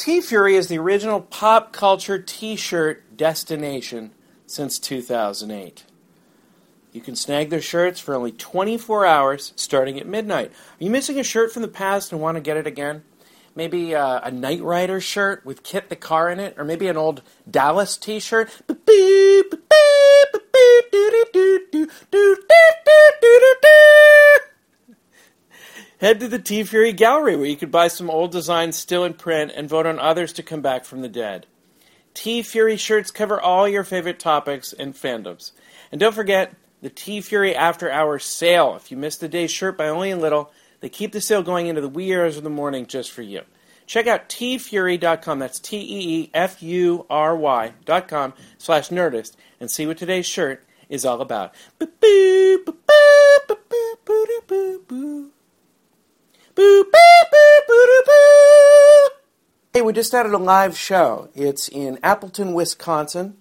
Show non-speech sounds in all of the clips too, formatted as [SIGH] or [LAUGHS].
TeeFury is the original pop culture t shirt destination since 2008. You can snag their shirts for only 24 hours starting at midnight. Are you missing a shirt from the past and want to get it again? Maybe uh, a Knight Rider shirt with Kit the car in it, or maybe an old Dallas t shirt. Head to the TeeFury Gallery where you could buy some old designs still in print and vote on others to come back from the dead. TeeFury shirts cover all your favorite topics and fandoms. And don't forget the TeeFury After Hours sale. If you missed the day's shirt by only a little, they keep the sale going into the wee hours of the morning just for you. Check out teefury.com, that's T E E F U R Y.com slash nerdist, and see what today's shirt is all about. Hey, we just added a live show. It's in Appleton, Wisconsin,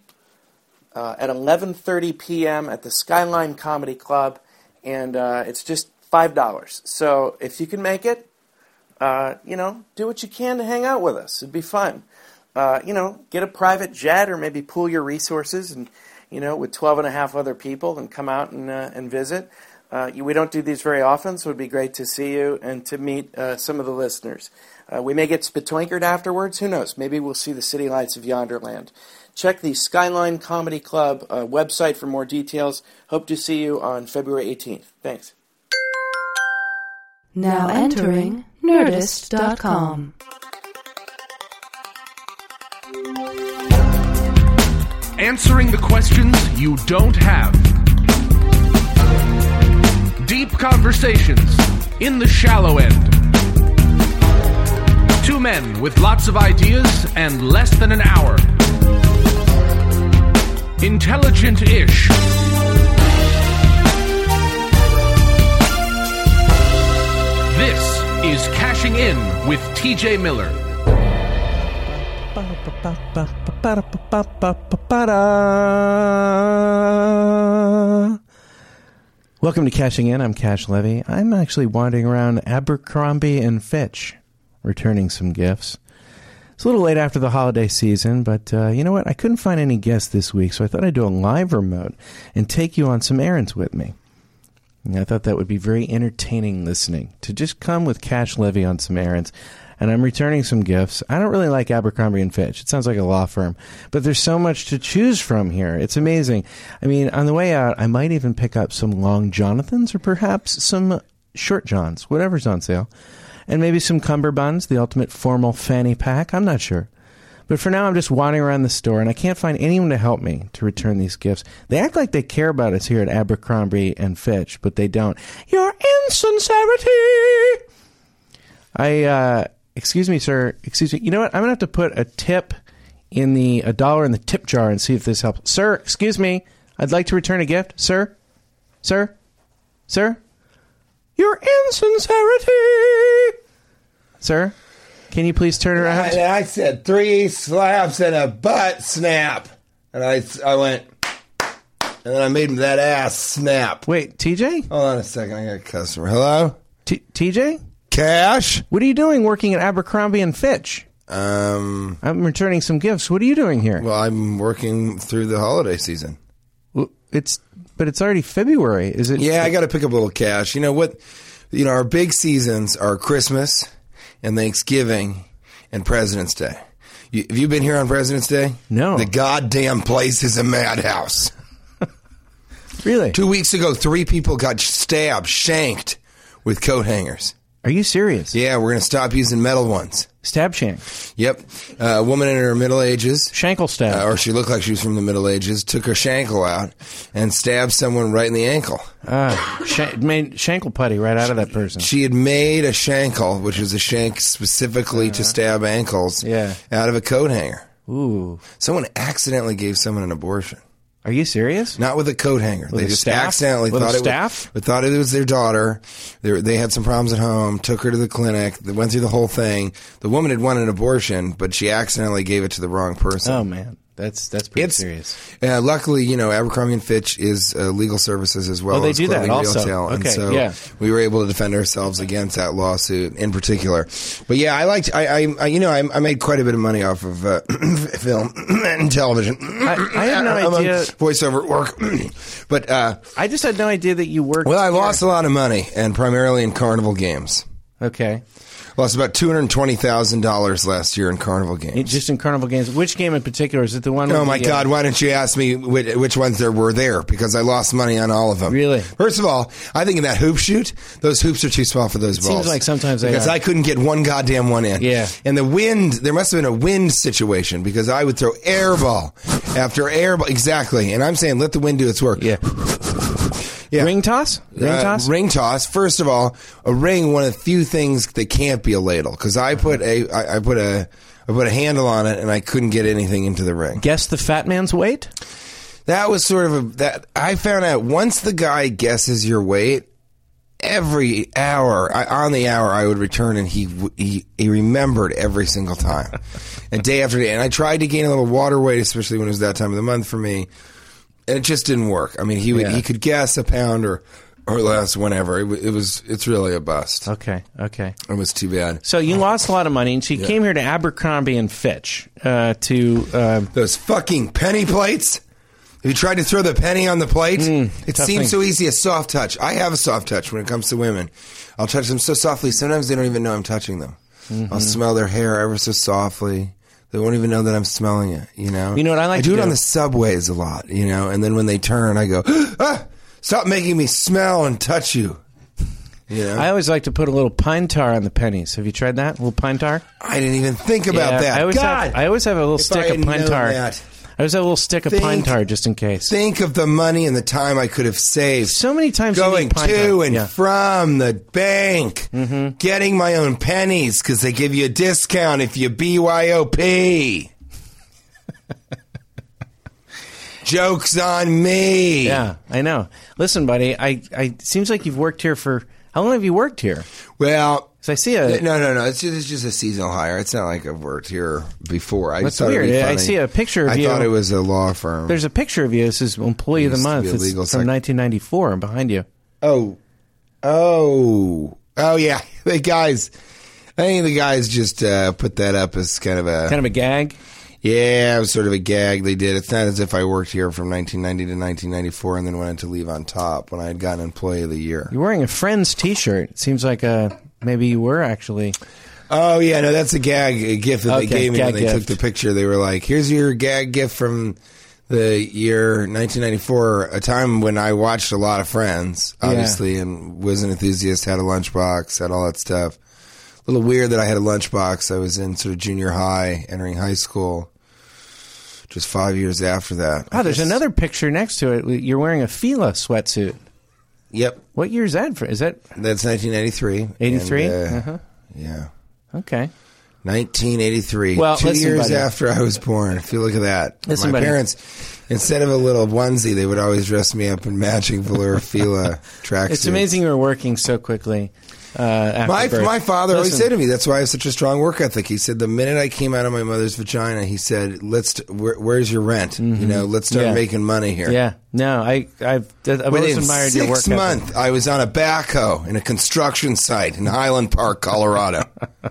uh, at 11:30 p.m. at the Skyline Comedy Club, and uh, it's just five dollars. So if you can make it, uh, you know, do what you can to hang out with us. It'd be fun. Uh, you know, get a private jet or maybe pool your resources and you know with 12 and a half other people and come out and uh, and visit. Uh, we don't do these very often, so it'd be great to see you and to meet uh, some of the listeners. Uh, we may get spitwinkered afterwards. Who knows? Maybe we'll see the city lights of Yonderland. Check the Skyline Comedy Club uh, website for more details. Hope to see you on February 18th. Thanks. Now entering Nerdist.com. Answering the questions you don't have. Conversations in the shallow end. Two men with lots of ideas and less than an hour. Intelligent ish. This is Cashing In with TJ Miller. Welcome to Cashing In. I'm Cash Levy. I'm actually wandering around Abercrombie and Fitch, returning some gifts. It's a little late after the holiday season, but uh, you know what? I couldn't find any guests this week, so I thought I'd do a live remote and take you on some errands with me. And I thought that would be very entertaining listening to just come with Cash Levy on some errands. And I'm returning some gifts. I don't really like Abercrombie and Fitch. It sounds like a law firm, but there's so much to choose from here. It's amazing. I mean, on the way out, I might even pick up some long Jonathans or perhaps some short Johns, whatever's on sale, and maybe some cummerbunds, the ultimate formal fanny pack. I'm not sure. But for now, I'm just wandering around the store, and I can't find anyone to help me to return these gifts. They act like they care about us here at Abercrombie and Fitch, but they don't. Your insincerity! I, uh, excuse me, sir. Excuse me. You know what? I'm gonna have to put a tip in the a dollar in the tip jar and see if this helps. Sir, excuse me. I'd like to return a gift, sir. Sir, sir. Your insincerity, sir. Can you please turn around? And I said three slaps and a butt snap, and I I went, and then I made him that ass snap. Wait, TJ? Hold on a second, I got a customer. Hello, T- TJ? Cash. What are you doing working at Abercrombie and Fitch? Um, I'm returning some gifts. What are you doing here? well, I'm working through the holiday season. Well, it's but it's already February. Is it? Yeah, I got to pick up a little cash. You know what? You know our big seasons are Christmas and Thanksgiving and President's Day. You, have you been here on President's Day? No. The goddamn place is a madhouse. really. Two weeks ago, three people got stabbed, shanked with coat hangers. Are you serious? Yeah, we're going to stop using metal ones. Stab shank, Yep. Uh, a woman in her middle ages, shankle stab. uh, or she looked like she was from the Middle Ages, took her shankle out and stabbed someone right in the ankle. Ah, shank, made shankle putty right out of that person. She had made a shankle, which is a shank specifically to stab ankles, Yeah. out of a coat hanger. Ooh, Someone accidentally gave someone an abortion. Are you serious? Not with a coat hanger. With they just staff? accidentally With thought it staff? Was, thought it was their daughter. They, were- they had some problems at home. Took her to the clinic. They went through the whole thing. The woman had wanted an abortion, but she accidentally gave it to the wrong person. Oh man, That's that's pretty It's serious. Uh, luckily, you know, Abercrombie and Fitch is uh, legal services as well. Oh, they as do that clothing also. retail, and so yeah. we were able to defend ourselves against that lawsuit in particular. But yeah, I liked. I, I, I you know, I, I made quite a bit of money off of uh, [CLEARS THROAT] film [CLEARS THROAT] and television. I, I had no [CLEARS THROAT] Among idea. voiceover work, but uh, I just had no idea that you worked. well, I lost a lot of money, and primarily in carnival games. Okay, Lost about two hundred twenty thousand dollars last year in carnival games. It- just in carnival games. Which game in particular is it? The one? Oh my the, uh, God! Why don't you ask me which, which ones there were there? Because I lost money on all of them. Really? First of all, I think in that hoop shoot, those hoops are too small for those balls. seems like sometimes they because are. I couldn't get one goddamn one in. Yeah. And the wind, there must have been a wind situation because I would throw air ball after air ball. Exactly. And I'm saying let the wind do its work. Yeah. Yeah. Ring toss. Ring Uh, toss. ring toss. First of all, a ring one of the few things that can't be a ladle because I put a I, I put a I put a handle on it and I couldn't get anything into the ring. Guess the fat man's weight. That was sort of a that I found out once the guy guesses your weight. Every hour I, on the hour, I would return, and he he he remembered every single time, [LAUGHS] and day after day. And I tried to gain a little water weight, especially when it was that time of the month for me, and it just didn't work. I mean, he would Yeah. he could guess a pound or or less whenever. It, it was it's really a bust. Okay. Okay. It was too bad. So you lost a lot of money, and so you came here to Abercrombie and Fitch uh, to. Uh, Those fucking penny plates. Have you tried to throw the penny on the plate? it Hmm, seems thing. so easy. A soft touch. I have a soft touch when it comes to women. I'll touch them so softly. Sometimes they don't even know I'm touching them. Mm-hmm. I'll smell their hair ever so softly. They won't even know that I'm smelling it. You know. You know what I like I to do it do? on the subways a lot. You know, and then when they turn, I go, [GASPS] ah, "Stop making me smell and touch you." [LAUGHS] Yeah. I always like to put a little pine tar on the pennies. Have you tried that? A little pine tar. I didn't even think about Yeah, that. I always God, have. I always have a little If stick of pine tar. that. I always have a little stick of pine Think- tar just in case. Think of the money and the time I could have saved. So many times going pine to tar. and Yeah. from the bank, mm-hmm. getting my own pennies because they give you a discount if you BYOP. [LAUGHS] Jokes on me. Yeah, I know. Listen, buddy, I, I seems like you've worked here for how long have you worked here? Well, 'Cause I see a no, no, no. It's just, it's just a seasonal hire. It's not like I've worked here before. I That's just thought it'd be weird. I see a picture of you. I you. thought it was a law firm. there's a picture of you. This is employee of the Used to month. be a It's legal from sec- 1994 behind you. Oh, oh, oh, yeah. [LAUGHS] The guys, I think the guys just uh, put that up as kind of a Kind of a gag. yeah, it was sort of a gag they did. It's not as if I worked here from 1990 to 1994 and then went to leave on top when I had gotten Employee of the Year. You're wearing a Friends T-shirt. It seems like uh maybe you were actually. Oh yeah, no, that's a gag a gift that Okay, they gave me when they gift. took the picture. They were like, "Here's your gag gift from." The year 1994, a time when I watched a lot of Friends, obviously, and was an enthusiast, had a lunchbox, had all that stuff. A little weird that I had a lunchbox. I was in sort of junior high, entering high school, just five years after that. Oh, there's guess- another picture next to it. You're wearing a Fila sweatsuit. Yep, What year is that? For? Is that that's 1983. 83? And, uh, Uh-huh. Yeah. okay? 1983. Well, two listen, years buddy. after I was born. If you look at that, Listen, my buddy. parents, instead of a little onesie, they would always dress me up in matching velour [LAUGHS] Fila tracksuits. It's amazing you were working so quickly. Uh, My birth. my father always said to me, "That's why I have such a strong work ethic." He said, "The minute I came out of my mother's vagina, he said, let's where, where's your rent? You know, let's start Mm-hmm. Yeah. making money here." Yeah, no, I I've I've always admired your work. six ethic. I was on a backhoe in a construction site in Highland Park, Colorado. [LAUGHS]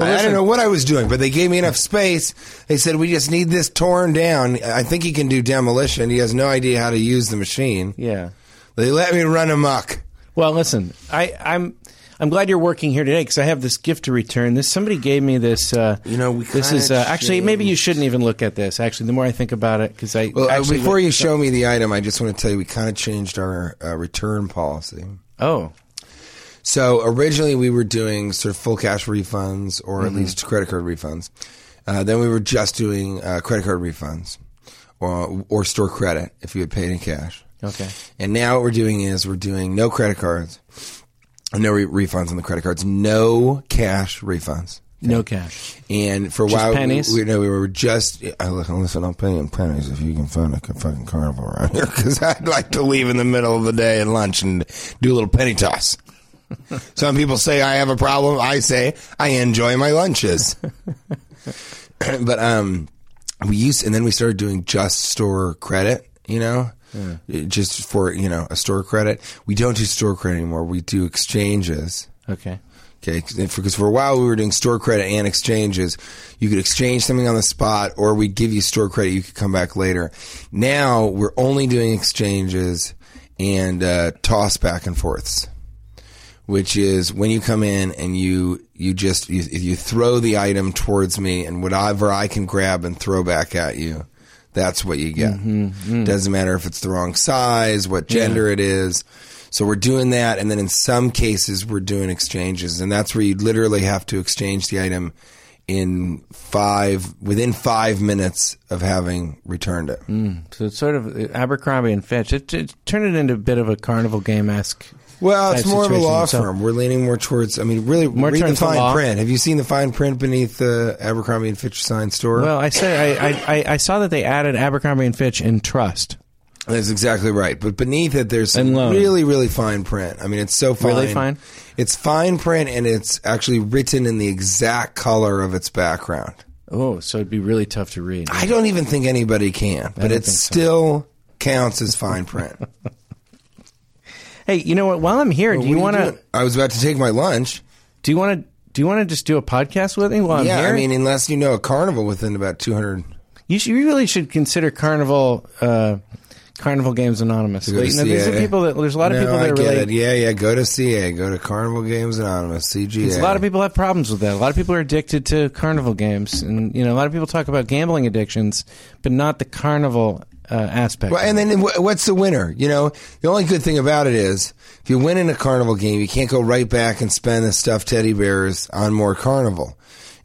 I, I don't know what I was doing, but they gave me enough space. They said we just need this torn down. I think he can do demolition. He has no idea how to use the machine. Yeah. They let me run amok. Well, listen, I, I'm I'm glad you're working here today because I have this gift to return. This somebody gave me this. Uh, You know, we this is uh, actually maybe you shouldn't even look at this. Actually, the more I think about it, because I Well, uh, actually before you show me the item, I just want to tell you we kind of changed our uh, return policy. oh So originally we were doing sort of full cash refunds or Mm-hmm. at least credit card refunds. Uh, then we were just doing uh, credit card refunds or, or store credit if you had paid in cash. Okay And now what we're doing is we're doing no credit cards, no re- refunds on the credit cards, no cash refunds. no cash. And for a Just while, pennies? We, we, no, we were just. I listen, listen, I'll pay in pennies if you can find a fucking carnival around here because [LAUGHS] I'd like to leave in the middle of the day at lunch and do a little penny toss. [LAUGHS] Some people say I have a problem. I say I enjoy my lunches. [LAUGHS] [CLEARS THROAT] but um, we used, and then we started doing just store credit. You know, just for you know a store credit. We don't do store credit anymore. We do exchanges. Okay. Okay, because for a while we were doing store credit and exchanges. You could exchange something on the spot, or we'd give you store credit. You could come back later. Now we're only doing exchanges and uh, toss back and forths, which is when you come in and you you just you, you throw the item towards me, and whatever I can grab and throw back at you, that's what you get. Mm-hmm, mm. Doesn't matter if it's the wrong size, what gender it is. So we're doing that, and then in some cases we're doing exchanges, and that's where you literally have to exchange the item in five within five minutes of having returned it. Mm. So it's sort of Abercrombie and Fitch. It, it turned it into a bit of a carnival game esque. Well, it's more of a law So- firm. We're leaning more towards. I mean, really More read the fine print. Have you seen the fine print beneath the Abercrombie and Fitch sign store? Well, I say I, I, I, I saw that they added Abercrombie and Fitch in trust. That's exactly right. But beneath it, there's some really, really fine print. I mean, it's so fine. Really fine? It's fine print, and it's actually written in the exact color of its background. Oh, so it'd be really tough to read. I don't even think anybody can, but it think so. still counts as fine print. [LAUGHS] Hey, you know what? While I'm here, do What you are want doing? to? I was about to take my lunch. Do you want to? Do you want to just do a podcast with me while I'm yeah, here? I mean, unless you know a carnival within about 200. you, should, you really should consider Carnival. Uh, Carnival Games Anonymous. To these are people that there's a lot of No, people that I get really. it. Yeah, yeah. Go to CA. Go to Carnival Games Anonymous. CGA. A lot of people have problems with that. A lot of people are addicted to carnival games, and you know, a lot of people talk about gambling addictions, but not the carnival uh, aspect. Well, and then what's the winner? You know, the only good thing about it is if you win in a carnival game, you can't go right back and spend the stuffed teddy bears on more carnival.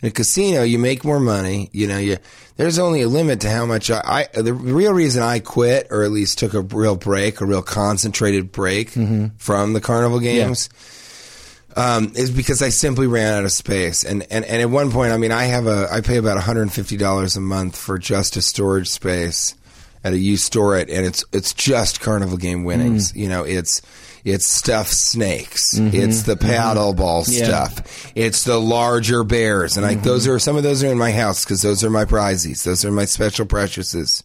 In a casino, you make more money. You know, you there's only a limit to how much I, I. The real reason I quit, or at least took a real break, a real concentrated break from the carnival games. Um, is because I simply ran out of space, and, and and at one point, I mean, I have a I pay about one hundred and fifty dollars a month for just a storage space at a used store it, and it's it's just carnival game winnings. You know, it's it's stuffed snakes, mm-hmm. it's the mm-hmm. paddle ball Yeah. stuff, it's the larger bears, and I mm-hmm. those are some of those are in my house because those are my prizes, those are my special preciouses.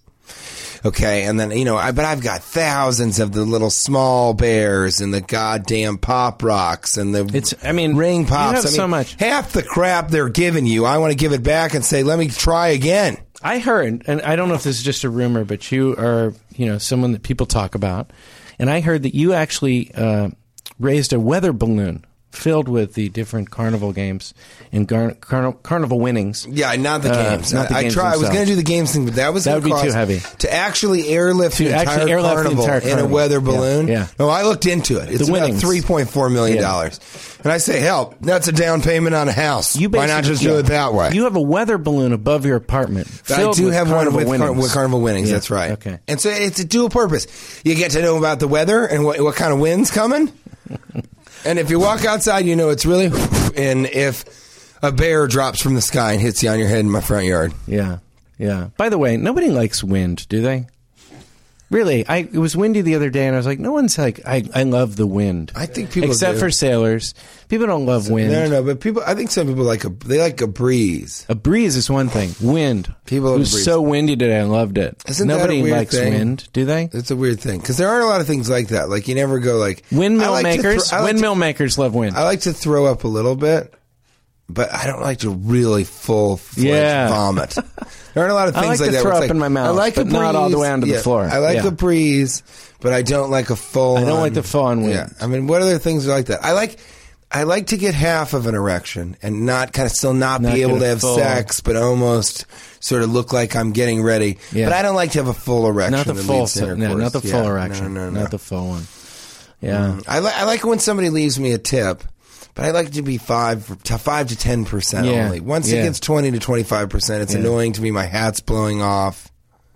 Okay, and then you know, I, but I've got thousands of the little small bears and the goddamn pop rocks and the It's- I mean, ring pops. I mean, so much. Half the crap they're giving you, I want to give it back and say, let me try again. I heard, and I don't know if this is just a rumor, but you are, you know, someone that people talk about, and I heard that you actually uh, raised a weather balloon filled with the different carnival games and gar- carn- carnival winnings. Yeah, not the Uh, games. not the I, games I tried. I was going to do the games thing, but that was That would be too heavy. to actually airlift To the entire airlift the carnival in a weather balloon. yeah. No, I looked into it. It's The about three point four million dollars, and I say, help. That's a down payment on a house. You Why not just do yeah. it that way? You have a weather balloon above your apartment. I do have one carnival with, car- with carnival winnings. Yeah, That's right. Okay. And so it's a dual purpose. You get to know about the weather and what, what kind of winds coming. And if you walk outside, you know it's really. And if a bear drops from the sky and hits you on your head in my front yard, Yeah, yeah. By the way, nobody likes wind, do they? Really, I it was windy the other day, and I was like, no one's like, I, I love the wind. I think people except do. for sailors, people don't love wind. no, no, no. But people, I think some people like a they like a breeze. A breeze is one thing. Wind. People It was so windy today. I loved it. Isn't that a Nobody likes thing? wind, do they? It's a weird thing because there aren't a lot of things like that. Like you never go like Windmill like makers. thro- like to- windmill makers love wind. I like to throw up a little bit, but I don't like to really full fledged Yeah. vomit. [LAUGHS] There aren't a lot of things I things like to that. throw up like, in my mouth, I like but a not all the way onto the floor. I like Yeah. a breeze, but I don't like a full. I don't like the full on wind. Yeah, I mean, what other things are like that? I like. I like to get half of an erection and not kind of still not, Not be able to have full- sex, but almost sort of look like I'm getting ready. Yeah. But I don't like to have a full erection. not the full. to No, not the full Yeah, no, erection. No, no, Not the full one. Yeah. Mm. I, li- I like when somebody leaves me a tip, but I like it to be five to five to ten percent Yeah. only. Once Yeah. it gets twenty to twenty five percent, it's annoying to me. My hat's blowing off.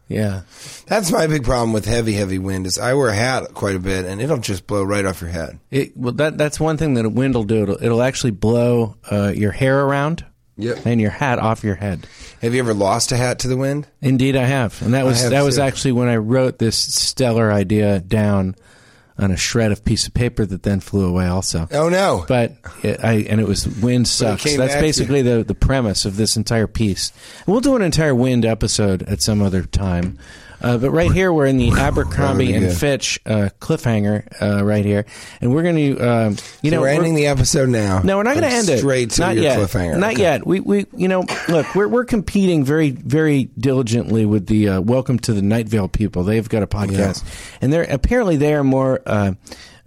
Yeah. That's my big problem with heavy, heavy wind. Is I wear a hat quite a bit, and it'll just blow right off your head. It, well, that that's one thing that a wind will do. It'll, it'll actually blow uh, your hair around Yep. and your hat off your head. Have you ever lost a hat to the wind? Indeed, I have, and that was have that was too. actually when I wrote this stellar idea down on a shred of piece of paper that then flew away also. Oh no! But it, I and it was wind sucks. came That's basically the the premise of this entire piece. And we'll do an entire wind episode at some other time. Uh, but right here, we're in the Abercrombie and. Fitch uh, cliffhanger uh, right here, and we're going to, um, you So know, we're we're- ending the episode now. no, we're not going to end it straight to not your yet. cliffhanger. Not Okay. yet. We, we, you know, look, we're we're competing very, very diligently with the uh, Welcome to the Night Vale people. They've got a podcast, and they're apparently they are more. Uh,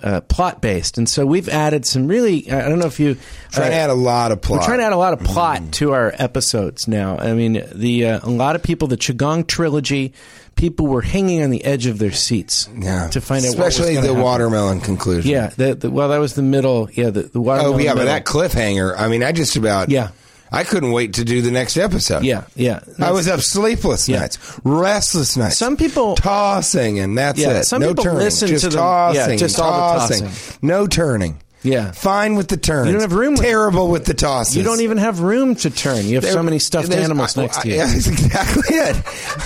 uh, plot based, and so we've added some really. I don't know if you Trying to uh, add a lot of plot. we're trying to add a lot of plot to our episodes now. I mean, the uh, a lot of people, the Chagong trilogy, people were hanging on the edge of their seats yeah. to find out, especially what was the happen. watermelon conclusion. Yeah, the, the, well, that was the middle. Yeah, the, the Oh watermelon. yeah, but that cliffhanger. I mean, I just about. Yeah. I couldn't wait to do the next episode. Yeah, yeah. I was up sleepless Yeah. nights, restless nights. Some people- tossing, and that's Yeah, it. some no people turning. listen just to the- tossing, yeah, just and all the tossing. tossing. No turning. Yeah. fine with the turns. You don't have room Terrible with the tosses. You don't even have room to turn. You have so many stuffed animals I- next to you. I- [LAUGHS] That's exactly it.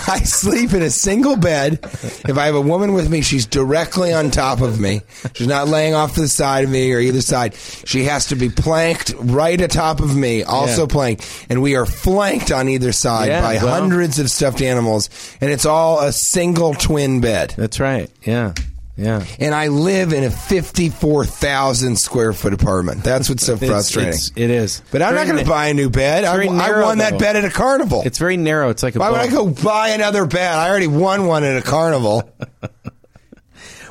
I sleep in a single bed. If I have a woman with me, she's directly on top of me. She's not laying off to the side of me or either side. She has to be planked right atop of me, also Yeah. planked. And we are flanked on either side Yeah, by well- hundreds of stuffed animals. And it's all a single twin bed. That's right. Yeah, yeah. And I live in a 54,000 square foot apartment. That's what's so [LAUGHS] It's- frustrating. it's- it is. but I'm Very not going to buy a new bed. I, very I narrow, won that though. bed at a carnival. It's very narrow. It's like a. Why would I go buy another bed? I already won one at a carnival. [LAUGHS]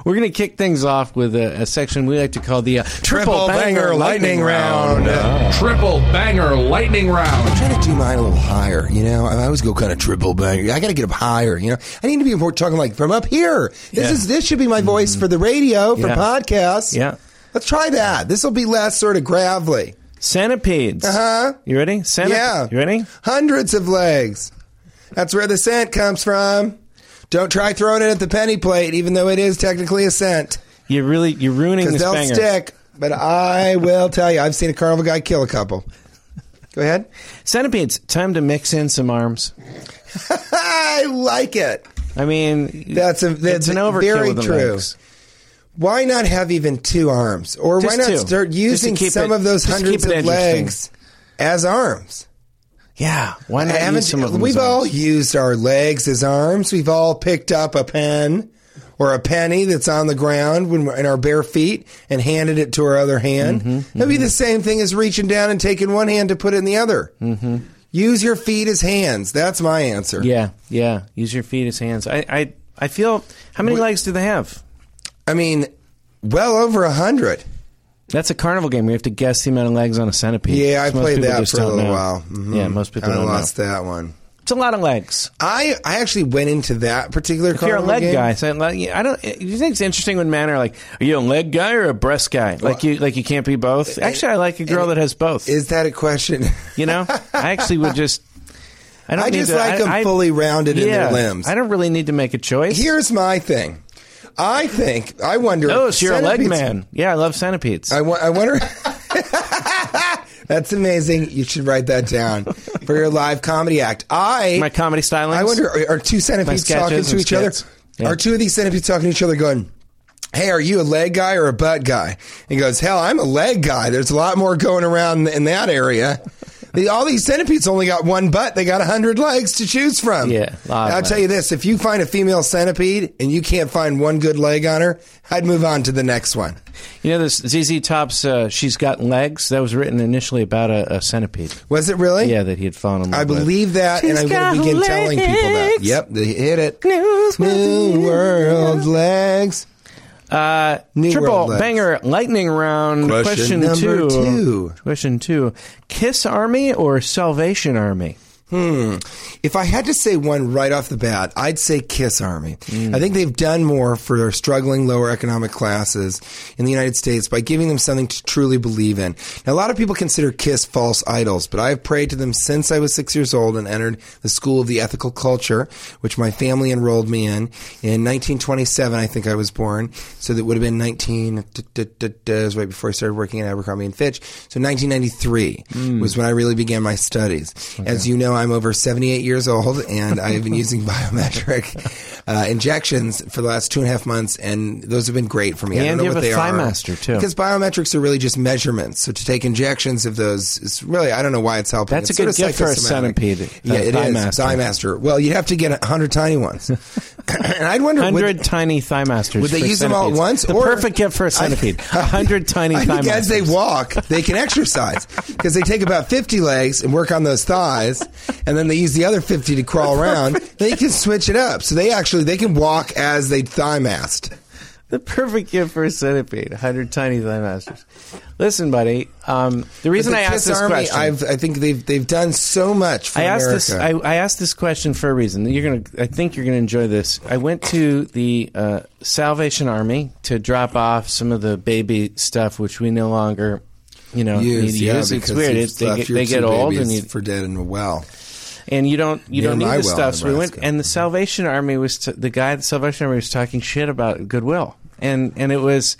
We're going to kick things off with a, a section we like to call the uh, Triple banger lightning round. Triple banger lightning round. I'm trying to do mine a little higher, you know. I always go kind of triple banger. I got to get up higher, you know. I need to be more talking like from up here. This Yeah. is this should be my voice for the radio for Yeah. podcasts. Yeah. let's try that. This will be less sort of gravelly. Centipedes. Uh huh. You ready? Centip- Yeah. You ready? Hundreds of legs. That's where the scent comes from. Don't try throwing it at the penny plate, even though it is technically a cent. You're really you're ruining because they'll banger. stick. But I will tell you, I've seen a carnival guy kill a couple. Go ahead. Centipedes. Time to mix in some arms. [LAUGHS] I like it. I mean, That's a it's that's an overkill very true. legs. Why not have even two arms, or why not two. start using some it- of those hundreds of legs as arms? Yeah. Why not Haven't- use some of them? we've all used our legs as arms. We've all picked up a pen or a penny that's on the ground when we're in our bare feet and handed it to our other hand. Mm-hmm, That'd be the same thing as reaching down and taking one hand to put it in the other. Mm-hmm. Use your feet as hands. That's my answer. Yeah, yeah. Use your feet as hands. I, I, I feel. How many legs do they have? I mean, well over a hundred. That's a carnival game. We have to guess the amount of legs on a centipede. Yeah, I Most played people that just for a don't little know. while. Mhm. Yeah, most people I don't lost know. that one. It's a lot of legs. I, I actually went into that particular If you're a carnival leg game. guy, so like, I don't. You think it's interesting when men are like, "Are you a leg guy or a breast guy?" Like you, like you can't be both. Actually, I like a girl that has both. Is that a question? You know, [LAUGHS] I actually would just. I don't I need just to, like I- them I- fully rounded in their limbs. I don't really need to make a choice. Here's my thing. I think I wonder. oh, so you're a leg man. Yeah, I love centipedes. I, I wonder. [LAUGHS] That's amazing. You should write that down for your live comedy act. I My comedy stylings. I wonder are, are two centipedes talking to each other? Yeah. Are two of these centipedes talking to each other, going? Hey, are you a leg guy or a butt guy? And he goes, Hell, I'm a leg guy. There's a lot more going around in that area. The- All these centipedes only got one butt. They got a hundred legs to choose from. Yeah, I'll tell you this: if you find a female centipede and you can't find one good leg on her, I'd move on to the next one. You know this ZZ Top's uh, "She's Got Legs" that was written initially about a, a centipede. Was it really? Yeah, that he had fallen in love I with. believe that, and I'm going to begin telling people that. Yep, they hit it. News New world legs. Uh, New triple banger lightning round. Question number two. two. Question two: Kiss Army or Salvation Army? Hmm. If I had to say one right off the bat, I'd say Kiss Army. Mm. I think they've done more for their struggling lower economic classes in the United States by giving them something to truly believe in. Now, a lot of people consider Kiss false idols, but I have prayed to them since I was six years old and entered the School of the Ethical Culture, which my family enrolled me in. In 1927, I think I was born. So that would have been 19, d- d- d- d- it was right before I started working at Abercrombie and Fitch. So 1993 Mm. was when I really began my studies. As you know, I'm over 78 years old and I have been [LAUGHS] using biometric uh, injections for the last two and a half months, and those have been great for me. I don't And know you have what a they thigh are. master, too. Because biometrics are really just measurements. So to take injections of those is really I don't know why it's helping. That's It's a good sort of gift for a psychosomatic. centipede, Yeah, it thigh is. master. Thigh master. Well, you'd have to get a hundred tiny ones, [LAUGHS] and I'd wonder would- Hundred tiny thigh masters. Would they for use them all at centipedes. once? The or perfect gift for a centipede. [LAUGHS] A hundred tiny I thigh think as they walk, they can exercise because they take about fifty legs and work on those thighs, and then they use the other fifty to crawl [LAUGHS] around. They can switch it up, so they actually they can walk as they thigh mast. The perfect gift for a centipede. A hundred tiny thigh masters. Listen, buddy. Um, the reason But I asked this Army, question. I've, I think they've they've done so much for I asked America. this. I, I asked this question for a reason. You're gonna. I think you're gonna enjoy this. I went to the uh, Salvation Army to drop off some of the baby stuff, which we no longer, you know, to yeah, use. It's weird. you've It, they get, they get old, and you for dead and well. and you don't you Near don't need the well stuff. So we went, and the Salvation Army was t- the guy. at The Salvation Army was talking shit about Goodwill, and and it was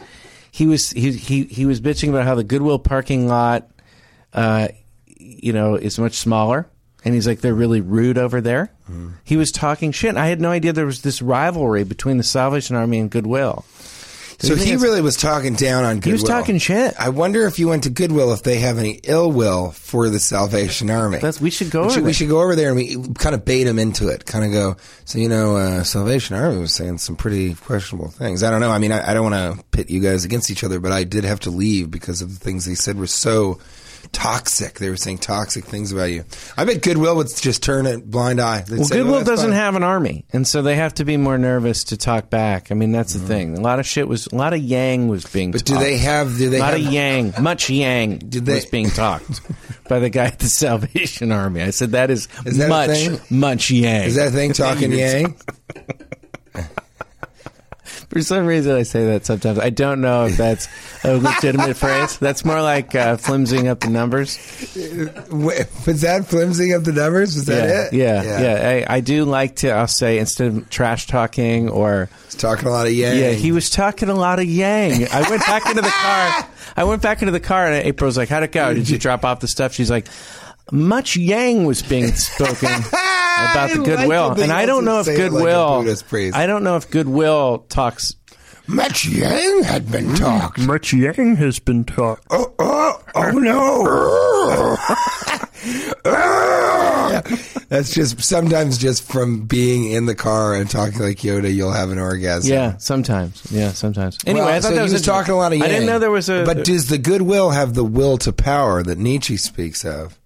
he was he he he was bitching about how the Goodwill parking lot, uh, you know, is much smaller, and he's like they're really rude over there. Mm-hmm. He was talking shit. I had no idea there was this rivalry between the Salvation Army and Goodwill. So he really was talking down on Goodwill. He was talking shit. I wonder if you went to Goodwill if they have any ill will for the Salvation Army. That's, we should go we over should, we should go over there and we kind of bait him into it. Kind of go, so you know, uh, Salvation Army was saying some pretty questionable things. I don't know. I mean, I, I don't want to pit you guys against each other, but I did have to leave because of the things they said were so toxic. They were saying toxic things about you. I bet Goodwill would just turn a blind eye. They'd Well, say, Goodwill "Oh, doesn't fine." have an army, and so they have to be more nervous to talk back. I mean, that's the mm-hmm. thing. A lot of shit was, a lot of yang was being. But do they have? Do they a lot have? of yang, much yang [LAUGHS] Did they- was being talked [LAUGHS] by the guy at the Salvation Army. I said that is, Is that much, much yang. Is that thing talking [LAUGHS] yang? For some reason, I say that sometimes. I don't know if that's a [LAUGHS] legitimate phrase. That's more like uh, flimsing up the numbers. Was that flimsing up the numbers? Was that yeah, it? yeah, yeah. I, I do like to. I'll say instead of trash talking or He's talking a lot of yang. Yeah, he was talking a lot of yang. I went back into the car. [LAUGHS] I went back into the car, and April was like, "How'd it go? Did you drop off the stuff?" She's like, "Much yang was being spoken [LAUGHS] about the I like Goodwill," and I don't know if it like goodwill—I don't know if Goodwill talks. Much yang had been mm-hmm. talked. Much yang has been talked. Oh, oh, oh no. [LAUGHS] That's just sometimes just from being in the car and talking like Yoda, you'll have an orgasm. Yeah, sometimes. Yeah, sometimes. Anyway, Well, I thought so that he was, was talking a lot of yang. I didn't know there was a. But does the goodwill have the will to power that Nietzsche speaks of,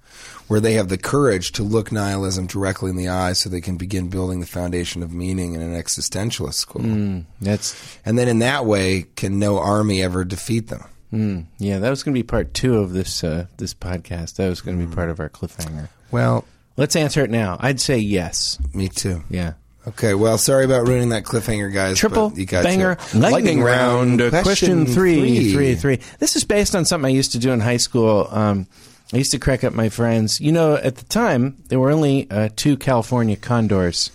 where they have the courage to look nihilism directly in the eye, so they can begin building the foundation of meaning in an existentialist school, Mm, that's and then in that way, can no army ever defeat them? mm, yeah. That was going to be part two of this uh, this podcast. That was going Mm. to be part of our cliffhanger. Well, Let's answer it now. I'd say yes. me too. Yeah. Okay, well, sorry about ruining that cliffhanger, guys. Triple but you got banger to. lightning, round. Uh, Question, three, three. three, three. This is based on something I used to do in high school. Um, I used to crack up my friends. You know, at the time there were only uh, two California condors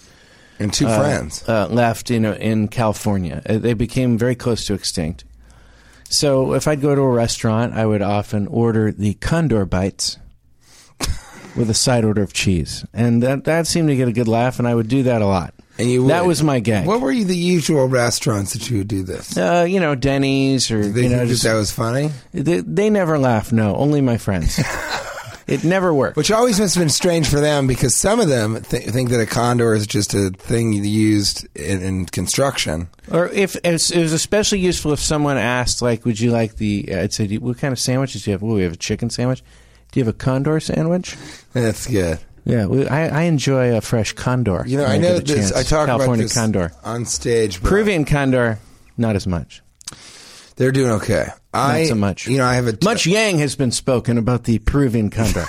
and two uh, friends. uh, left. You know, in California, uh, they became very close to extinct. So if I'd go to a restaurant, I would often order the condor bites. [LAUGHS] With a side order of cheese, and that that seemed to get a good laugh, and I would do that a lot. And you that would. was my gag. What were you the usual restaurants that you would do this? Uh, you know, Denny's or They you know, think just that, was funny, they, they never laugh. No, only my friends. [LAUGHS] it never worked. which always must have been strange for them because some of them th- think that a condor is just a thing used in, in construction. Or if it was, it was especially useful if someone asked, like, "Would you like the?" I'd say, "What kind of sandwiches do you have?" Well, we have a chicken sandwich. Do you have a condor sandwich? That's good. Yeah, we, I, I enjoy a fresh condor. You know, I know this. chance. I talk California about this condor, on stage. Peruvian condor, not as much. They're doing okay. I so much. You know, I have a Much yang has been spoken about the Peruvian condor.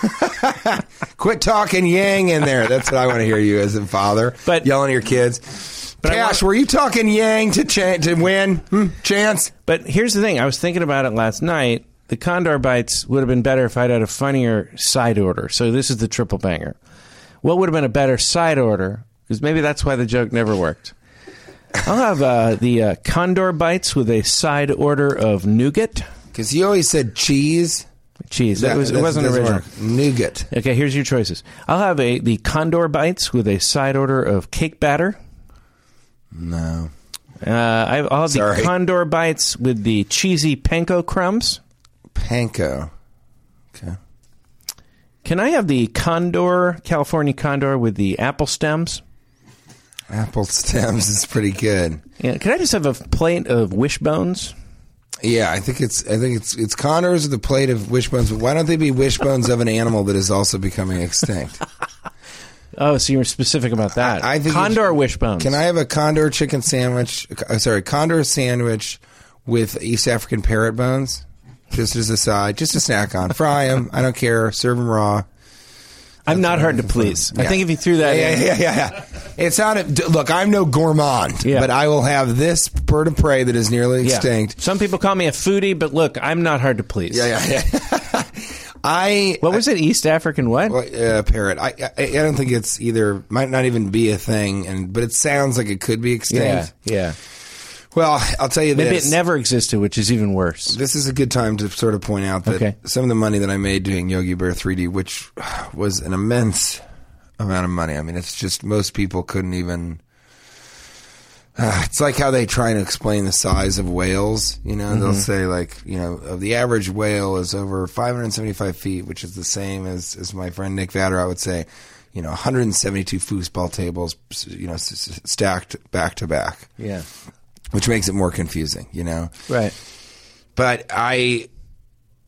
[LAUGHS] Quit talking yang in there. That's what I want to hear you as a father. But- yelling at your kids. But Cash, were you talking yang to ch- to win? Hmm? Chance? But here's the thing: I was thinking about it last night. The Condor bites would have been better if I'd had a funnier side order. So this is the triple banger. What would have been a better side order? Because maybe that's why the joke never worked. I'll have uh, the uh, Condor bites with a side order of nougat Because you always said cheese. cheese. That- it, was, it wasn't original. work. Nougat. Okay, here's your choices. I'll have a the Condor bites with a side order of cake batter. No. Uh, I'll have Sorry. the Condor bites with the cheesy panko crumbs. Panko. Okay. Can I have the Condor, California Condor with the apple stems? Apple stems is pretty good. Yeah, can I just have a plate of wishbones? Yeah, I think it's I think it's it's Condors with a plate of wishbones. But why don't they be wishbones of an animal that is also becoming extinct? [LAUGHS] Oh, so you were specific about that. I think Condor wishbones. Can I have a condor chicken sandwich? uh, Sorry, condor sandwich with East African parrot bones, just as a side, just a snack on. Fry them. I don't care. Serve them raw. I'm not hard to please. I think if you threw that Yeah, in, yeah, yeah, yeah. It's not. A, d- look, I'm no gourmand, Yeah. but I will have this bird of prey that is nearly yeah. extinct. Some people call me a foodie, but look, I'm not hard to please. Yeah, yeah, yeah. [LAUGHS] I What was it? East African what? Uh, parrot. I, I I don't think it's either. Might not even be a thing, and but it sounds like it could be yeah, extinct. yeah. Well, I'll tell you this. Maybe this. it never existed, which is even worse. this is a good time to sort of point out that Okay. some of the money that I made doing Yogi Bear 3D, which was an immense amount of money. I mean, it's just most people couldn't even. Uh, it's like how they try to explain the size of whales. You know, they'll say like, you know, uh, the average whale is over 575 feet, which is the same as as my friend Nick Vader. I would say, you know, 172 foosball tables, you know, s- s- stacked back to back, Yeah. Which makes it more confusing. You know, Right. but I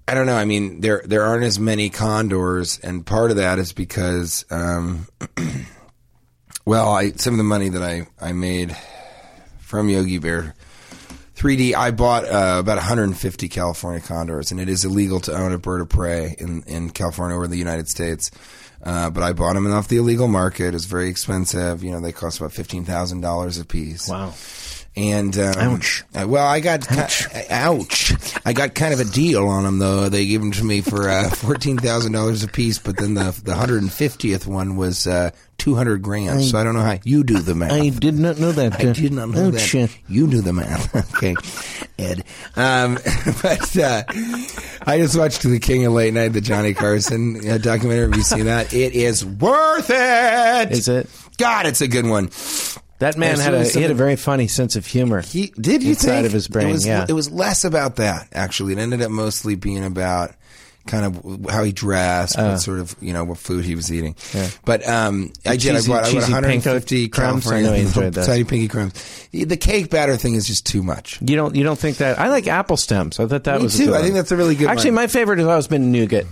I don't know. I mean, there there aren't as many condors, and part of that is because, um, [CLEARS THROAT] well, I some of the money that I I made from Yogi Bear 3D, I bought uh, about 150 California condors, and it is illegal to own a bird of prey in in California or the United States. Uh, but I bought them off the illegal market. It's very expensive. You know, they cost about fifteen thousand dollars a piece. Wow. And um, Ouch. uh, well, I got ouch. ouch. I got kind of a deal on them though. They gave them to me for uh, [LAUGHS] fourteen thousand dollars a piece, but then the the hundred and fiftieth one was uh, two hundred grand. so I don't know how you do the math. I did not know that. I did not know Ouch. that. You do the math, [LAUGHS] okay, Ed. Um, [LAUGHS] but uh, I just watched The King of Late Night, the Johnny Carson uh, documentary. Have you seen that? It is worth it. Is it? God, it's a good one. That man had a he had a very funny sense of humor. He did you Inside think? of his brain, It was, yeah. it was less about that actually. It ended up mostly being about kind of how he dressed, what sort of you know what food he was eating. Uh. Yeah. But um, I did. cheesy- I bought, I bought cheesy 150 crumbs? I know enjoyed those. [LAUGHS] tiny pinky crumbs. The cake batter thing is just too much. You don't you don't think that? I like apple stems. I thought that Me was a too. I think that's a really good Actually, one. my favorite has always been nougat.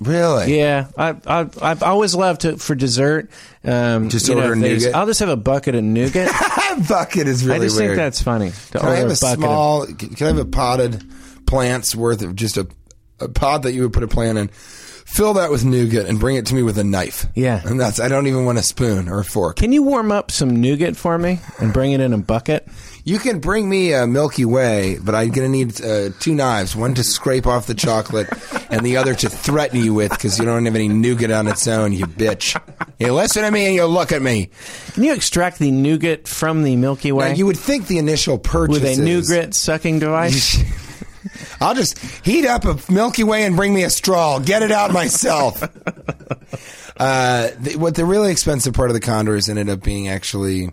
Really? Yeah, I, I, I've always loved to for dessert. Um, Just you know, order if nougat? I'll just have a bucket of nougat. [LAUGHS] bucket is really I just weird. think that's funny. Can I have a bucket of- small? Can I have a potted plant's worth of just a, a pod that you would put a plant in? Fill that with nougat and bring it to me with a knife. Yeah. and that's. I don't even want a spoon or a fork. Can you warm up some nougat for me and bring it in a bucket? You can bring me a Milky Way, but I'm going to need uh, two knives: one to scrape off the chocolate, [LAUGHS] and the other to threaten you with because you don't have any nougat on its own. You bitch! You listen to me and you look at me. Can you extract the nougat from the Milky Way Now, you would think the initial purchase with a nougat sucking device? [LAUGHS] [LAUGHS] I'll just heat up a Milky Way and bring me a straw. Get it out myself. [LAUGHS] uh, the, what the really expensive part of the condors ended up being actually,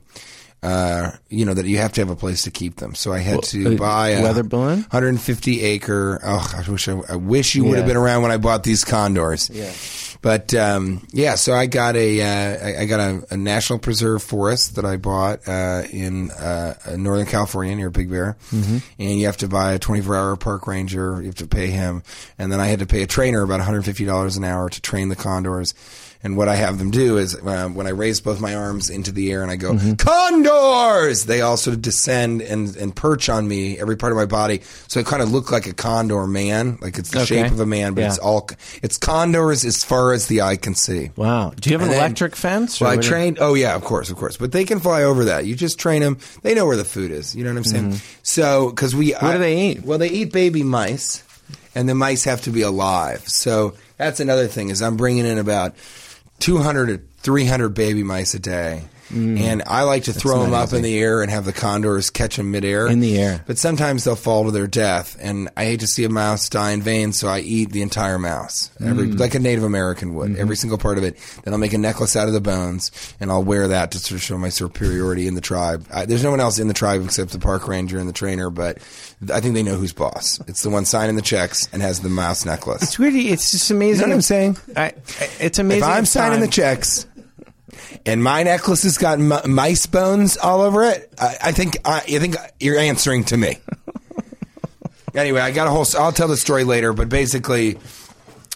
uh, you know, that you have to have a place to keep them. So I had to uh, buy a weather balloon? 150 acre. Oh, I wish I, I wish you would have been around when I bought these condors. Yeah. But um, yeah, so I got a uh, I, I got a, a national preserve forest that I bought uh, in uh, Northern California near Big Bear, mm-hmm. and you have to buy a 24 hour park ranger. You have to pay him, and then I had to pay a trainer about 150 dollars an hour to train the condors. And what I have them do is uh, when I raise both my arms into the air and I go condors, they all sort of descend and, and perch on me every part of my body, so I kind of look like a condor man, like it's the Okay. shape of a man, but Yeah. it's all it's condors as far as the eye can see. Wow. Do you have an And then- electric fence? or Well, I trained. Oh yeah, of course, of course. But they can fly over that. You just train them. They know where the food is. You know what I'm saying? So because we, Mm-hmm. What do they eat? Well, they eat baby mice, and the mice have to be alive. So that's another thing. Is I'm bringing in about 200 to 300 baby mice a day. And I like to throw them up easy. in the air and have the condors catch them midair In the air. But sometimes they'll fall to their death, and I hate to see a mouse die in vain, so I eat the entire mouse, every Mm. like a Native American would, Mm-hmm. every single part of it. Then I'll make a necklace out of the bones, and I'll wear that to sort of show my superiority in the tribe. I, there's no one else in the tribe except the park ranger and the trainer, but I think they know who's boss. It's the one signing the checks and has the mouse necklace. It's really, it's just amazing. You know what I'm saying? I, it's amazing. If I'm signing the checks and my necklace has got m- mice bones all over it, I, I think I, I think you're answering to me. [LAUGHS] anyway, I got a whole. I'll tell the story later, but basically,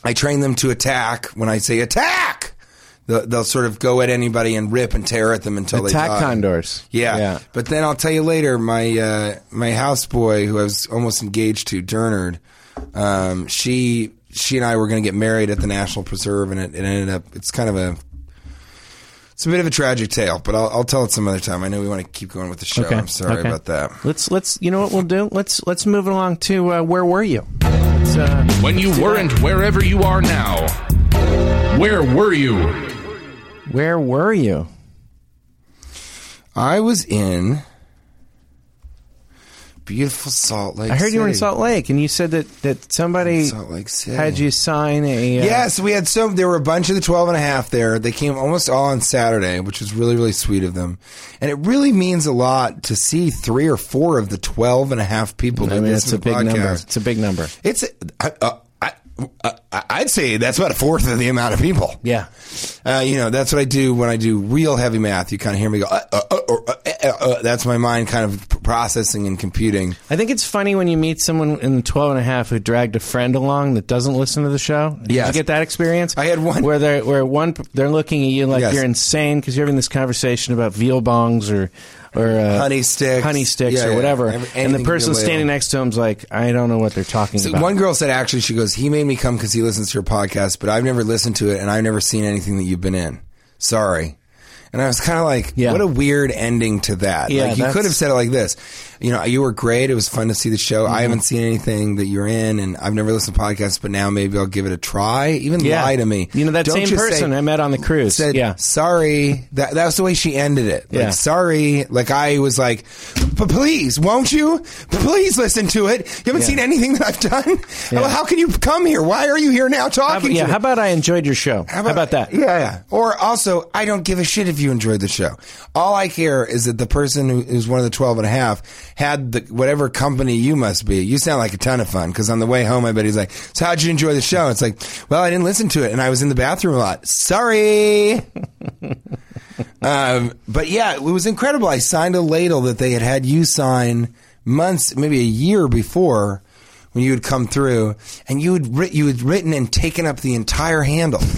I train them to attack. When I say attack, they'll, they'll sort of go at anybody and rip and tear at them until Attack they die. condors. Yeah. Yeah. But then I'll tell you later, my uh, my houseboy, who I was almost engaged to, Dernard, um, she she and I were going to get married at the National Preserve, and it, it ended up. It's kind of a it's a bit of a tragic tale, but I'll, I'll tell it some other time. I know we want to keep going with the show. Okay. I'm sorry okay. about that. Let's let's you know what we'll do. Let's let's move along to uh, where were you? Uh, When you weren't wherever you are now, where were you? where were you? I was in beautiful Salt Lake. I heard you were in Salt Lake, and you said that that somebody Salt Lake City. had you sign a. Uh, Yes, we had some. There were a bunch of the 12 and a half there. They came almost all on Saturday, which was really, really sweet of them. And it really means a lot to see three or four of the 12 and a half people I mean, it's a big number. It's a big number. It's, uh, uh, I, uh, I'd say that's about a fourth of the amount of people. Yeah. Uh, you know, that's what I do when I do real heavy math. You kind of hear me go, uh, uh, uh, uh, that's my mind kind of processing and computing. I think it's funny when you meet someone in the 12 and a half who dragged a friend along that doesn't listen to the show. Did Yes. you get that experience? I had one- where they're where one they're looking at you like Yes. you're insane because you're having this conversation about veal bongs or or uh, Honey sticks. honey sticks Yeah, or yeah. whatever, and the person standing next to him's like, I don't know what they're talking So about. one girl said actually she goes he made me come because he listens to your podcast but i've never listened to it and i've never seen anything that you've been in sorry and i was kind of like Yeah. what a weird ending to that Yeah, like you could have said it like this you know you were great it was fun to see the show Mm-hmm. i haven't seen anything that you're in and i've never listened to podcasts but now maybe i'll give it a try even yeah. lie to me You know that Don't same just say- person I met on the cruise. said yeah. sorry that that was the way she ended it like Yeah. sorry like i was like but please won't you please listen to it you haven't Yeah. seen anything that i've done well, how can you come here why are you here now talking about, yeah. to me? How about I enjoyed your show? How about, that? Yeah, yeah. Or also, I don't give a shit if you enjoyed the show. All I care is that the person who's one of the 12 and a half had the, whatever company you must be. You sound like a ton of fun because on the way home, I bet he's like, so how'd you enjoy the show? It's like, well, I didn't listen to it and I was in the bathroom a lot. Sorry. [LAUGHS] um, but yeah, it was incredible. I signed a ladle that they had had you sign months, maybe a year before when you had come through, and you had you had written and taken up the entire handle. [LAUGHS]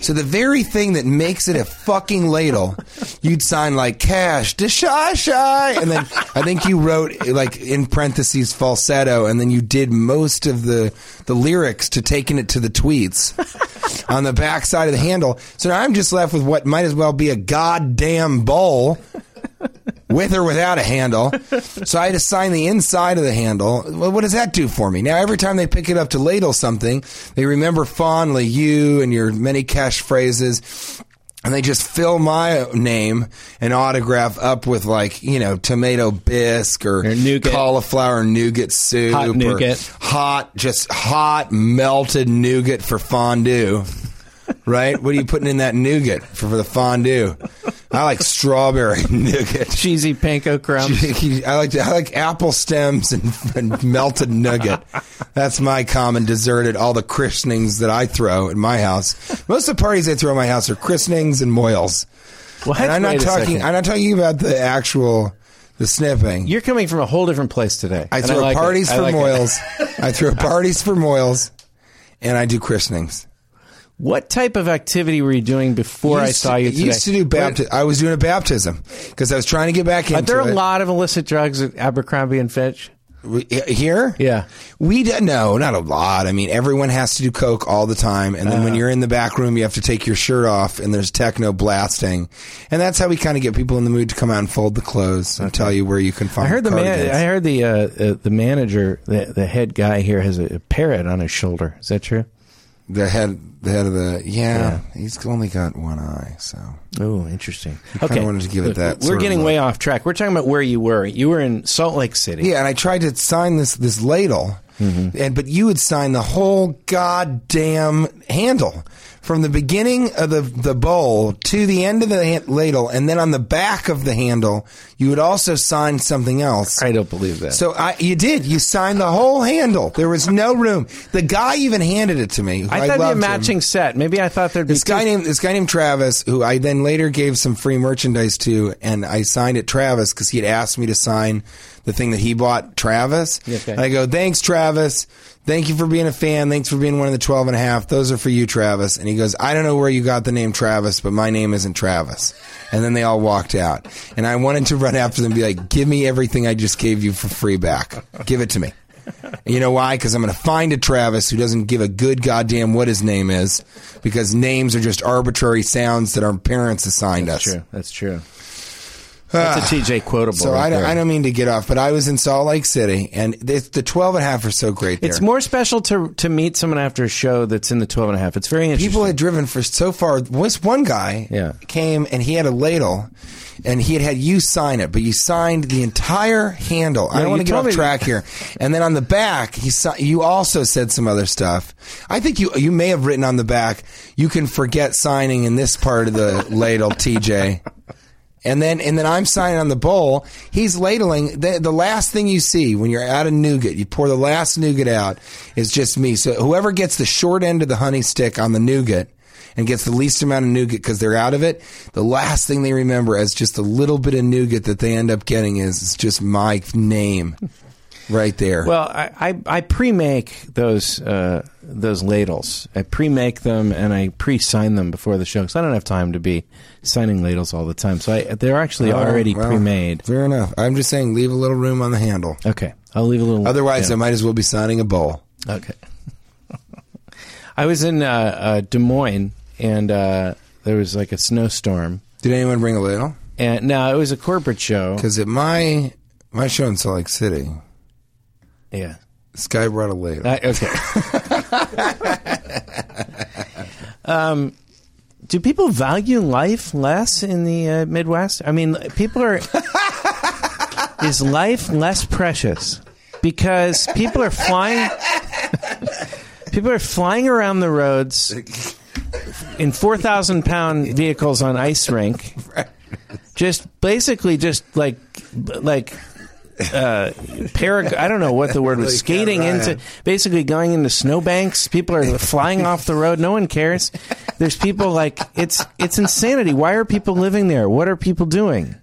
So the very thing that makes it a fucking ladle, you'd sign like cash, shy shy, and then I think you wrote like in parentheses falsetto, and then you did most of the the lyrics to taking it to the tweets on the back side of the handle. So now I'm just left with what might as well be a goddamn bowl with or without a handle. So I had to sign the inside of the handle. Well, what does that do for me? Now, every time they pick it up to ladle something, they remember fondly you and your many catchphrases. And they just fill my name and autograph up with like, you know, tomato bisque or, Or nougat. cauliflower nougat soup. Hot or nougat. Hot, just hot melted nougat for fondue. Right? What are you putting in that nougat for, for the fondue? I like strawberry [LAUGHS] nougat. Cheesy panko crumbs. [LAUGHS] I like I like apple stems and, and melted nougat. That's my common dessert at all the christenings that I throw at my house. Most of the parties I throw at my house are christenings and mohels. What? And I'm not talking. second. I'm not talking about the actual the snipping. You're coming from a whole different place today. I throw like it. parties I for like mohels. [LAUGHS] I throw parties for mohels, and I do christenings. What type of activity were you doing before I saw you today? Used to do baptism. I was doing a baptism because I was trying to get back into Are there a it. lot of illicit drugs at Abercrombie and Fitch? We- Here? Yeah. We d- no, not a lot. I mean, everyone has to do coke all the time, and then Uh-huh. when you're in the back room, you have to take your shirt off, and there's techno blasting, and that's how we kind of get people in the mood to come out and fold the clothes and tell you where you can find. I heard the man. I heard the uh, uh, the manager, the the head guy here, has a, a parrot on his shoulder. Is that true? The head, the head of the yeah, He's only got one eye, so Oh, interesting. kinda Okay, wanted to give it that We're getting way off track. We're talking about where you were. You were in Salt Lake City. yeah. And I tried to sign this this ladle, mm-hmm. and but you would sign the whole goddamn handle from the beginning of the the bowl to the end of the ha- ladle, and then on the back of the handle, you would also sign something else. I don't believe that. So I, you did. You signed the whole handle. There was no room. The guy even handed it to me. I thought it'd be a loved him. matching set. Maybe I thought there'd be This guy two- named this guy named Travis, who I then later gave some free merchandise to, and I signed it Travis because he had asked me to sign the thing that he bought Travis. Okay. I go, thanks Travis. Thank you for being a fan. Thanks for being one of the 12 and a half. Those are for you, Travis. And he goes, I don't know where you got the name Travis, but my name isn't Travis. And then they all walked out. And I wanted to run after them and be like, give me everything I just gave you for free back. Give it to me. And you know why? Because I'm going to find a Travis who doesn't give a good goddamn what his name is, because names are just arbitrary sounds that our parents assigned us. That's us. true. That's true. That's a ah. TJ quotable. So right I, don't. I don't mean to get off, but I was in Salt Lake City, and the, the 12 and a half are so great there. It's more special to to meet someone after a show that's in the 12 and a half. It's very interesting. People had driven for so far. Was one guy Yeah. came and he had a ladle, and he had had you sign it, but you signed the entire handle. I don't want to get off track here. And then on the back, he you also said some other stuff. I think you you may have written on the back, "You can forget signing in this part of the ladle, TJ." And then, and then I'm signing on the bowl. He's ladling. The, the last thing you see when you're out of nougat, you pour the last nougat out, is just me. So whoever gets the short end of the honey stick on the nougat and gets the least amount of nougat because they're out of it, the last thing they remember as just a little bit of nougat that they end up getting is, is just my name [LAUGHS] right there. Well, I, I, I pre-make those uh, those ladles. I pre-make them and I pre-sign them before the show because I don't have time to be signing ladles all the time. So I, they're actually Oh, already well, pre-made. Fair enough. I'm just saying, leave a little room on the handle. Okay, I'll leave a little. Otherwise, yeah. I might as well be signing a bowl. Okay. [LAUGHS] I was in uh, uh, Des Moines and uh, there was like a snowstorm. Did anyone bring a ladle? And now it was a corporate show. Because at my my show in Salt Lake City, Yeah. guy brought a ladle. I, okay. [LAUGHS] um, do people value life less in the uh, Midwest? I mean, people are. [LAUGHS] is life less precious because people are flying? [LAUGHS] people are flying around the roads in four thousand pound vehicles on ice rink. Just basically, just like like uh, parag- I don't know what the word was. [LAUGHS] Skating into, basically going into snowbanks. People are flying off the road. No one cares. There's people like it's it's insanity. Why are people living there? What are people doing?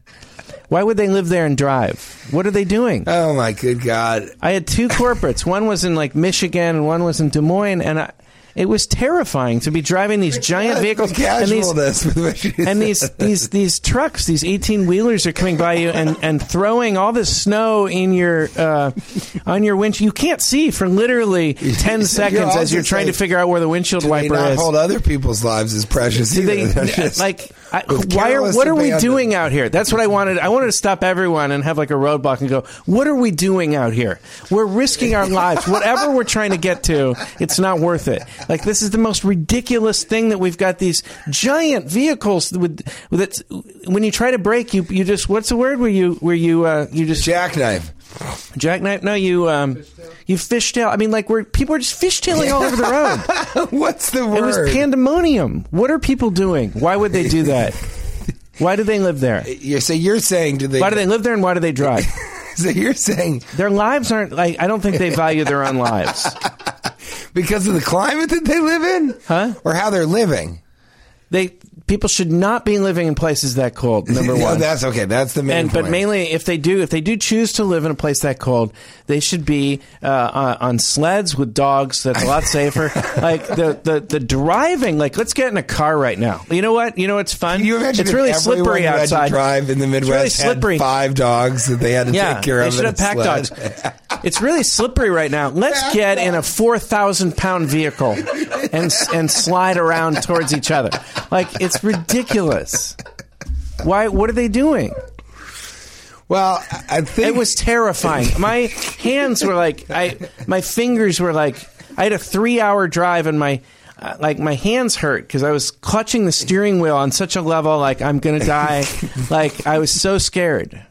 Why would they live there and drive? What are they doing? oh my good God! I had two corporates. One was in like Michigan, and one was in Des Moines, and I, it was terrifying to be driving these giant vehicles The and these casualness with which [LAUGHS] you and these [LAUGHS] these these trucks, these eighteen wheelers are coming by you and, and throwing all this snow in your uh, on your windshield. You can't see for literally [LAUGHS] ten seconds as you're trying to figure out where the windshield wiper is. hold other people's lives as precious they like? I, why are what are we doing out here? That's what I wanted. I wanted to stop everyone and have like a roadblock and go, "What are we doing out here? We're risking our lives. Whatever we're trying to get to, it's not worth it. Like this is the most ridiculous thing that we've got these giant vehicles with with it. When you try to brake, you you just what's the word where you where you uh, you just jackknife. Jackknife? No, you um you fishtail. I mean, like where people are just fishtailing all over the road. [LAUGHS] What's the word? It was pandemonium. What are people doing? Why would they do that? [LAUGHS] Why do they live there? You- so you're saying do they? Why do they live there and why do they drive? [LAUGHS] So you're saying Their lives aren't like I don't think they value their own lives. because of the climate that they live in, Huh? Or how they're living? They people should not be living in places that cold. [LAUGHS] Number No, one. that's okay. That's the main and but mainly if they do if they do choose to live in a place that cold, they should be uh, uh, on sleds with dogs. That's a lot [LAUGHS] safer. like the, the the driving. Like let's get in a car right now. You know what? You know what's fun? Can you imagine it's really slippery who had to outside. drive in the It's Midwest really slippery. had five dogs that they had to Yeah, take care they of. should have a pack sled. dogs. It's really slippery right now. Let's get in a four thousand pound vehicle and and slide around towards each other. Like it's ridiculous. Why? What are they doing? Well, I- think It was terrifying. My hands were like I. My fingers were like. I had a three hour drive and my. uh, like my hands hurt because I was clutching the steering wheel on such a level, like I'm gonna die. [LAUGHS] like I was so scared.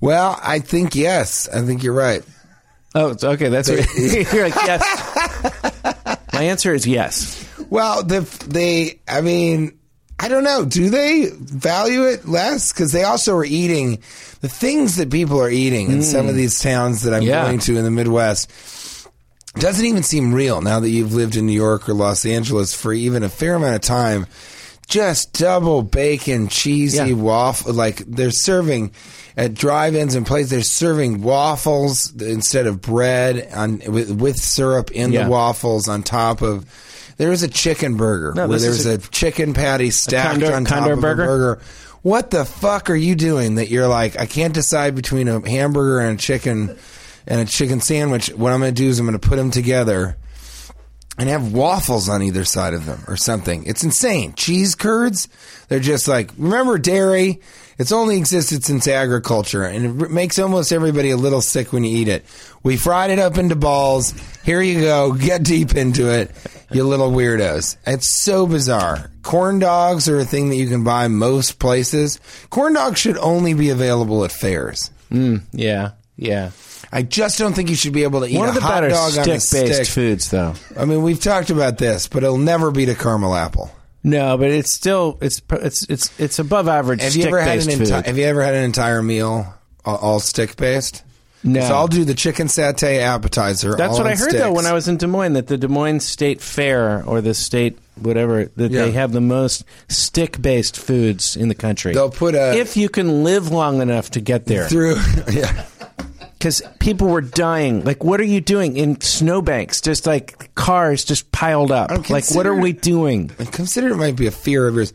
Well, I think yes. I think you're right. Oh, okay. That's what [LAUGHS] you're like. Yes. [LAUGHS] My answer is yes. Well, the they, I mean, I don't know. Do they value it less? Because they also are eating the things that people are eating in some of these towns that I'm Mm. Yeah. going to in the Midwest. Doesn't even seem real now that you've lived in New York or Los Angeles for even a fair amount of time. Just double bacon, cheesy Yeah. waffle. Like they're serving at drive-ins and places. They're serving waffles instead of bread on with, with syrup in Yeah. the waffles on top of. There was a chicken burger No, where is there's a, chicken patty stacked condor- on top of burger? a burger. What the fuck are you doing that you're like, I can't decide between a hamburger and a chicken and a chicken sandwich. What I'm going to do is I'm going to put them together and have waffles on either side of them or something. It's insane. Cheese curds, they're just like, remember dairy? It's only existed since agriculture and it makes almost everybody a little sick when you eat it. We fried it up into balls. Here you go. [LAUGHS] Get deep into it, you little weirdos. It's so bizarre. Corn dogs are a thing that you can buy most places. Corn dogs should only be available at fairs. Mm, Yeah. Yeah. I just don't think you should be able to eat One of the hot better dog on a stick-based stick. foods, though. I mean, we've talked about this, but it'll never beat a caramel apple. No, but it's still it's it's it's it's above average Have you ever had an entire? Have you ever had an entire meal all, all stick based? No. So I'll do the chicken satay appetizer. That's what I heard though when I was in Des Moines that the Des Moines State Fair or the state whatever that Yeah. they have the most stick-based foods in the country. They'll put a if you can live long enough to get there. through. [LAUGHS] Yeah, because people were dying. Like, what are you doing in snowbanks? Just like cars just piled up. Like, what are we doing? I consider it might be a fear of yours.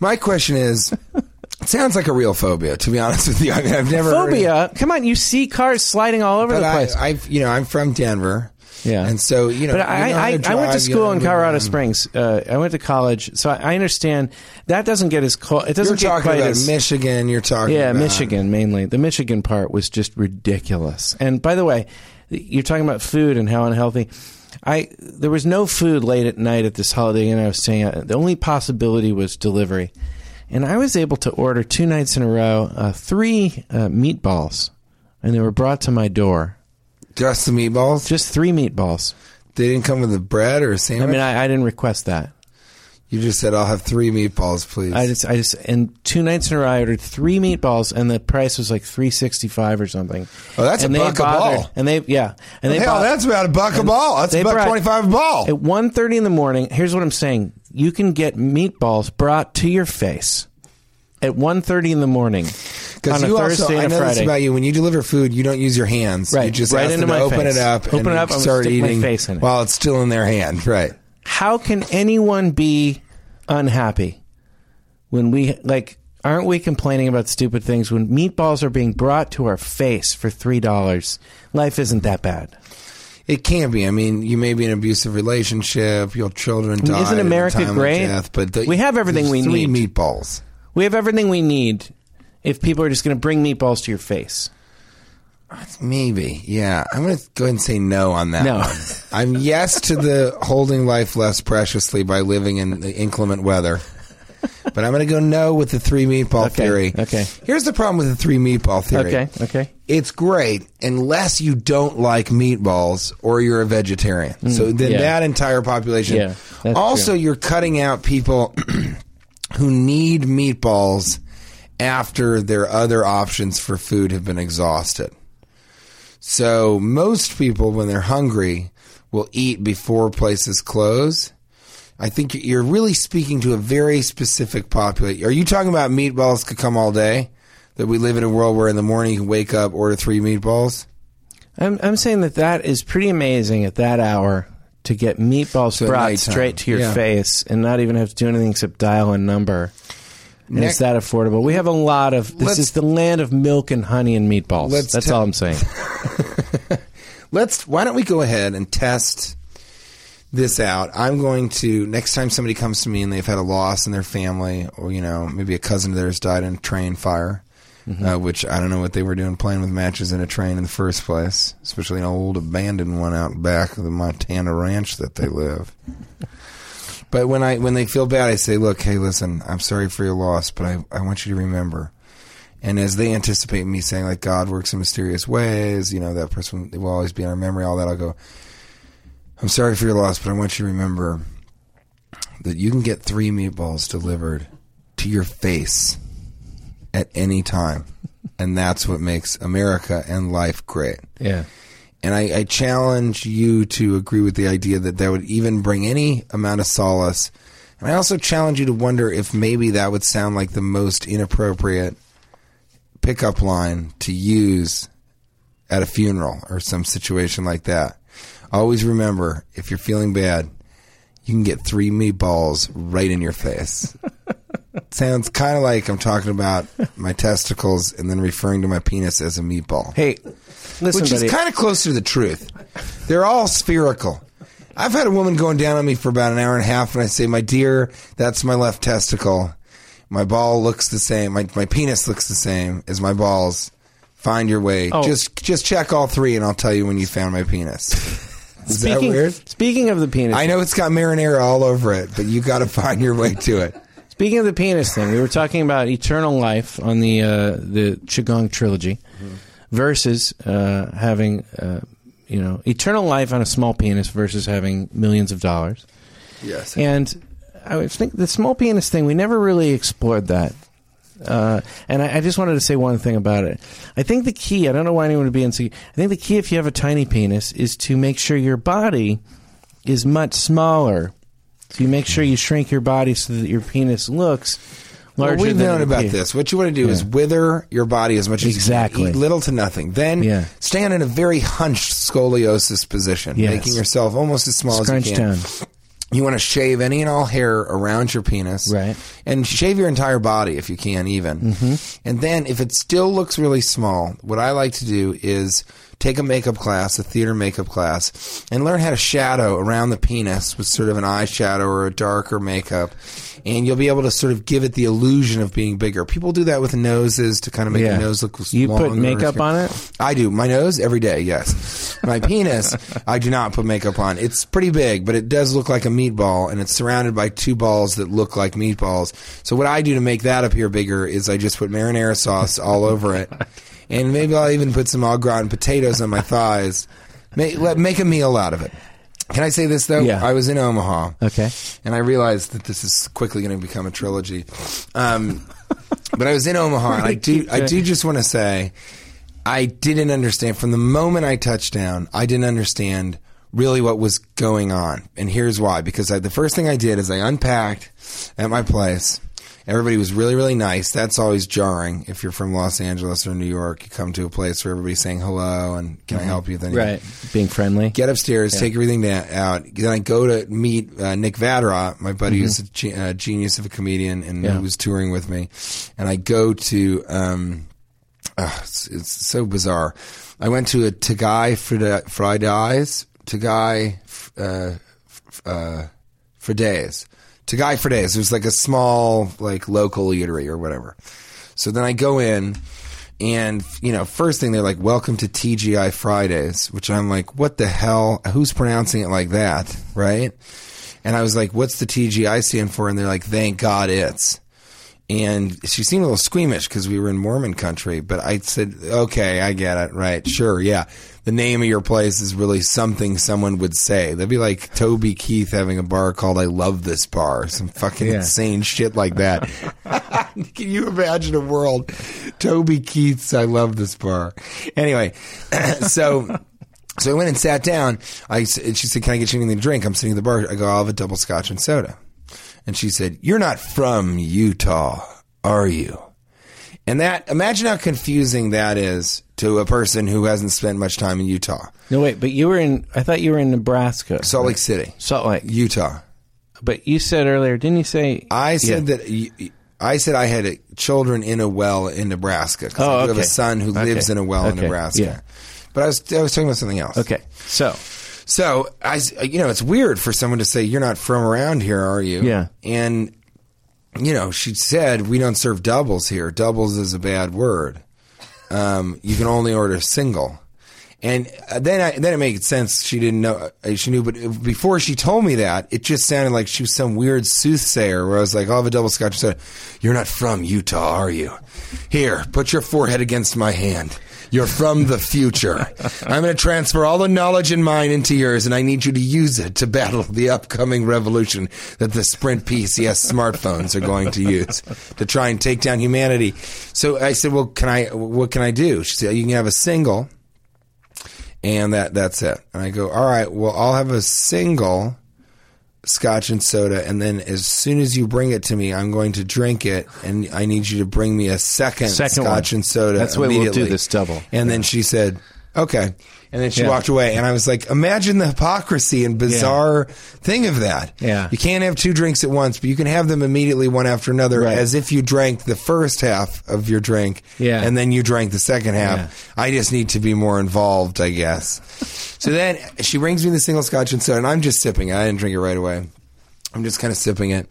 My question is, [LAUGHS] it sounds like a real phobia. To be honest with you, I mean, I've never heard of- Phobia? Come on, you see cars sliding all over But the place. I, you know, I'm from Denver. Yeah. and so you know, but I, I, to I went to school in Colorado run. Springs. Uh, I went to college, so I, I understand that doesn't get as cold. It doesn't You're get quite as Michigan. You're talking Yeah, about Michigan mainly. The Michigan part was just ridiculous. And by the way, you're talking about food and how unhealthy. I there was no food late at night at this holiday Inn I was staying at. The only possibility was delivery, and I was able to order two nights in a row uh, three uh, meatballs, and they were brought to my door. Just the meatballs. Just three meatballs. They didn't come with a bread or a I sandwich. I mean, I, I didn't request that. you just said, "I'll have three meatballs, please." I just, I just, and two nights in a row, I ordered three meatballs, and the price was like three sixty five or something. Oh, that's a and they buck a bothered- ball. And they, yeah, and they Hell, bought- that's about a buck a and ball. That's they about brought- twenty five a ball. At 1.30 in the morning, here's what I'm saying. You can get meatballs brought to your face at 1.30 in the morning Because you Thursday also, I and know this about you. When you deliver food, you don't use your hands. Right, You just right into my open face. it up Open and it up, I'm start eating face in it. while it's still in their hand. Right. How can anyone be unhappy when we, like, aren't we complaining about stupid things when meatballs are being brought to our face for $3? Life isn't that bad. It can be. I mean, you may be in an abusive relationship. Your children die. isn't at a America great? Death, but the- We have everything we three need. meatballs. We have everything we need if people are just going to bring meatballs to your face. Maybe. Yeah. I'm going to go ahead and say no on that. No. one. I'm yes to the holding life less preciously by living in the inclement weather. But I'm going to go no with the three meatball Okay, theory. okay. Here's the problem with the three meatball theory. Okay, okay. It's great unless you don't like meatballs or you're a vegetarian. so then Mm, yeah. that entire population. Yeah, also, true. you're cutting out people who need meatballs after their other options for food have been exhausted. So most people, when they're hungry, will eat before places close. I think you're really speaking to a very specific population. Are you talking about meatballs could come all day? That we live in a world where in the morning you can wake up, order three meatballs? I'm I'm saying that that is pretty amazing at that hour to get meatballs So brought straight to your Yeah. face and not even have to do anything except dial a number. And Next- it's that affordable. We have a lot of. This is the land of milk and honey and meatballs. That's te- all I'm saying. [LAUGHS] Let's. Why don't we go ahead and test this out? I'm going to next time somebody comes to me and they've had a loss in their family, or you know maybe a cousin of theirs died in a train fire. Uh, which I don't know what they were doing playing with matches in a train in the first place, especially an old abandoned one out back of the Montana ranch that they live. [LAUGHS] But when I when they feel bad, I say, "Look, hey, listen, I'm sorry for your loss, but I I want you to remember." And as they anticipate me saying, like, God works in mysterious ways, you know, that person will always be in our memory, all that, I'll go, I'm sorry for your loss, but I want you to remember that you can get three meatballs delivered to your face at any time. And that's what makes America and life great. Yeah. And I, I challenge you to agree with the idea that that would even bring any amount of solace. And I also challenge you to wonder if maybe that would sound like the most inappropriate pickup line to use at a funeral or some situation like that. Always remember if you're feeling bad, you can get three meatballs right in your face. [LAUGHS] Sounds kind of like I'm talking about my testicles and then referring to my penis as a meatball Hey, listen, which buddy. is kind of closer to the truth. They're all spherical. I've had a woman going down on me for about an hour and a half, and I say, "My dear, that's my left testicle. My ball looks the same. My my penis looks the same as my balls. Find your way. Oh. Just just check all three, and I'll tell you when you found my penis." Is that [LAUGHS] weird? Speaking of the penis, I know it's got marinara all over it, but you got to [LAUGHS] find your way to it. Speaking of the penis thing, we were talking about eternal life on the uh, the Qigong trilogy versus uh, having uh, you know eternal life on a small penis versus having millions of dollars. Yes. And I think the small penis thing we never really explored that. Uh, and I, I just wanted to say one thing about it. I think the key, I don't know why anyone would be insecure. I think the key, if you have a tiny penis, is to make sure your body is much smaller. So you make sure you shrink your body so that your penis looks larger. Well, we've than known about this. What you want to do is wither your body as much as Exactly. you can. Eat little to nothing. Then Yeah. stand in a very hunched scoliosis position, Yes. making yourself almost as small Scrunch as you can. down. You want to shave any and all hair around your penis. Right. And shave your entire body if you can, even. Mm-hmm. And then if it still looks really small, what I like to do is take a makeup class, a theater makeup class, and learn how to shadow around the penis with sort of an eyeshadow or a darker makeup. And you'll be able to sort of give it the illusion of being bigger. People do that with noses to kind of make Yeah. the nose look You put makeup on it? I do. My nose every day, yes. My [LAUGHS] penis, I do not put makeup on. It's pretty big, but it does look like a meatball, and it's surrounded by two balls that look like meatballs. So what I do to make that appear bigger is I just put marinara sauce all over it, [LAUGHS] and maybe I'll even put some au gratin potatoes on my [LAUGHS] thighs. Make, let, make a meal out of it. Can I say this though? Yeah. I was in Omaha. Okay. And I realized that this is quickly going to become a trilogy. Um, but I was in Omaha, and I do, [LAUGHS] I do just want to say, I didn't understand from the moment I touched down. I didn't understand really what was going on, and here's why. Because I, the first thing I did is I unpacked at my place. Everybody was really, really nice. That's always jarring if you're from Los Angeles or New York. You come to a place where everybody's saying hello and can I help you? Then you- Right. Being friendly. get upstairs, take everything da- out. Then I go to meet uh, Nick Vatterott, my buddy who's a ge- uh, genius of a comedian and Yeah. who was touring with me. And I go to, um, uh, it's, it's so bizarre. I went to a Tagai Frida- Fridays, Tagai uh, f- uh, Fridays. Tagai Fridays. It was like a small, like local eatery or whatever. So then I go in, and you know, first thing they're like, "Welcome to TGI Fridays," which I'm like, "What the hell? Who's pronouncing it like that?" Right? And I was like, "What's the TGI stand for?" And they're like, "Thank God it's." And she seemed a little squeamish because we were in Mormon country, but I said, "Okay, I get it. Right? Sure, yeah." The name of your place is really something someone would say. That'd be like Toby Keith having a bar called "I Love This Bar," some fucking Yeah. insane shit like that. [LAUGHS] Can you imagine a world? Toby Keith's I love this bar. Anyway, [CLEARS THROAT] so so I went and sat down. I and she said, "Can I get you anything to drink?" I'm sitting at the bar. I go, "I'll have a double scotch and soda." And she said, "You're not from Utah, are you?" And that imagine how confusing that is to a person who hasn't spent much time in Utah, No, wait, but you were in, I thought you were in Nebraska. Salt Lake City, Salt Lake. Utah. But you said earlier, didn't you say? I said Yeah. that I said I had children in a well in Nebraska 'cause Oh, I do have a son who lives Okay. in a well in Nebraska. Yeah. But I was I was talking about something else. Okay, so So I, you know, it's weird for someone to say you're not from around here, are you? Yeah. And you know, she said we don't serve doubles here. Doubles is a bad word. Um, you can only order single. And uh, then, I, then it made sense. She didn't know. uh, She knew, but before she told me that, it just sounded like she was some weird soothsayer. Where I was like, "I'll have a double scotch." soda." "You're not from Utah, are you? Here, put your forehead against my hand. You're from the future. I'm going to transfer all the knowledge in mine into yours, and I need you to use it to battle the upcoming revolution that the Sprint PCS smartphones are going to use to try and take down humanity." So I said, "Well, can I? What can I do?" She said, "You can have a single." And that that's it. And I go, all right, well, I'll have a single scotch and soda, and then as soon as you bring it to me, I'm going to drink it, and I need you to bring me a second, Second scotch one. and soda. That's way we'll do this double. And then she said, okay. And then she Yeah. walked away, and I was like, imagine the hypocrisy and bizarre thing of that. Yeah. You can't have two drinks at once, but you can have them immediately one after another Right. as if you drank the first half of your drink Yeah. and then you drank the second half. Yeah. I just need to be more involved, I guess. so then she brings me the single scotch and soda, and I'm just sipping it. I didn't drink it right away. I'm just kind of sipping it,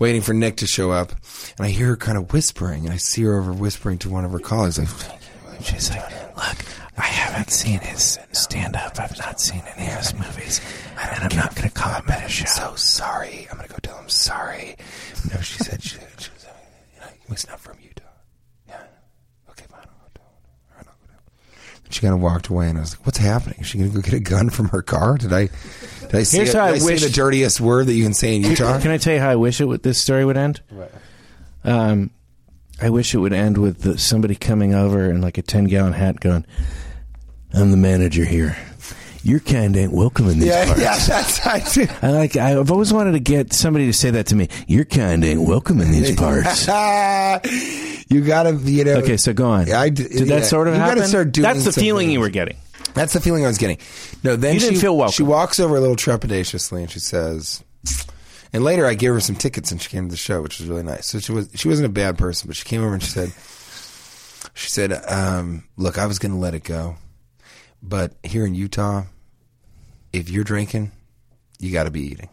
waiting for Nick to show up. And I hear her kind of whispering, and I see her over whispering to one of her colleagues. Like, She's like, look, I haven't seen his stand up. I've not seen any of his movies. And I'm not going to call him at a show. so sorry. I'm going to go tell him sorry. No, she said she, she was, you know, not from Utah. Yeah. Okay, fine. I'll go tell him. All right, I'll go. And She kind of walked away, and I was like, "What's happening? Is she going to go get a gun from her car? Did I? Did I say, Here's how did I I say wish- the dirtiest word that you can say in Utah? Can I tell you how I wish it would, this story would end? Um, I wish it would end with the, somebody coming over in like a 10 gallon hat going, I'm the manager here. Your kind ain't welcome in these yeah, parts. yeah, that's I do. [LAUGHS] I like. I've always wanted to get somebody to say that to me. Your kind ain't welcome in these [LAUGHS] parts. you gotta, you know. Okay, so go on. I d- Did yeah. that sort of You gotta happen? start doing That's the some feeling you were getting. That's the feeling I was getting. No, then You didn't she, feel welcome. She walks over a little trepidatiously and she says, and later I gave her some tickets and she came to the show, which was really nice. So she was she wasn't a bad person, but she came over and she said, she said, um, "Look, I was going to let it go, but here in Utah, if you're drinking, you got to be eating."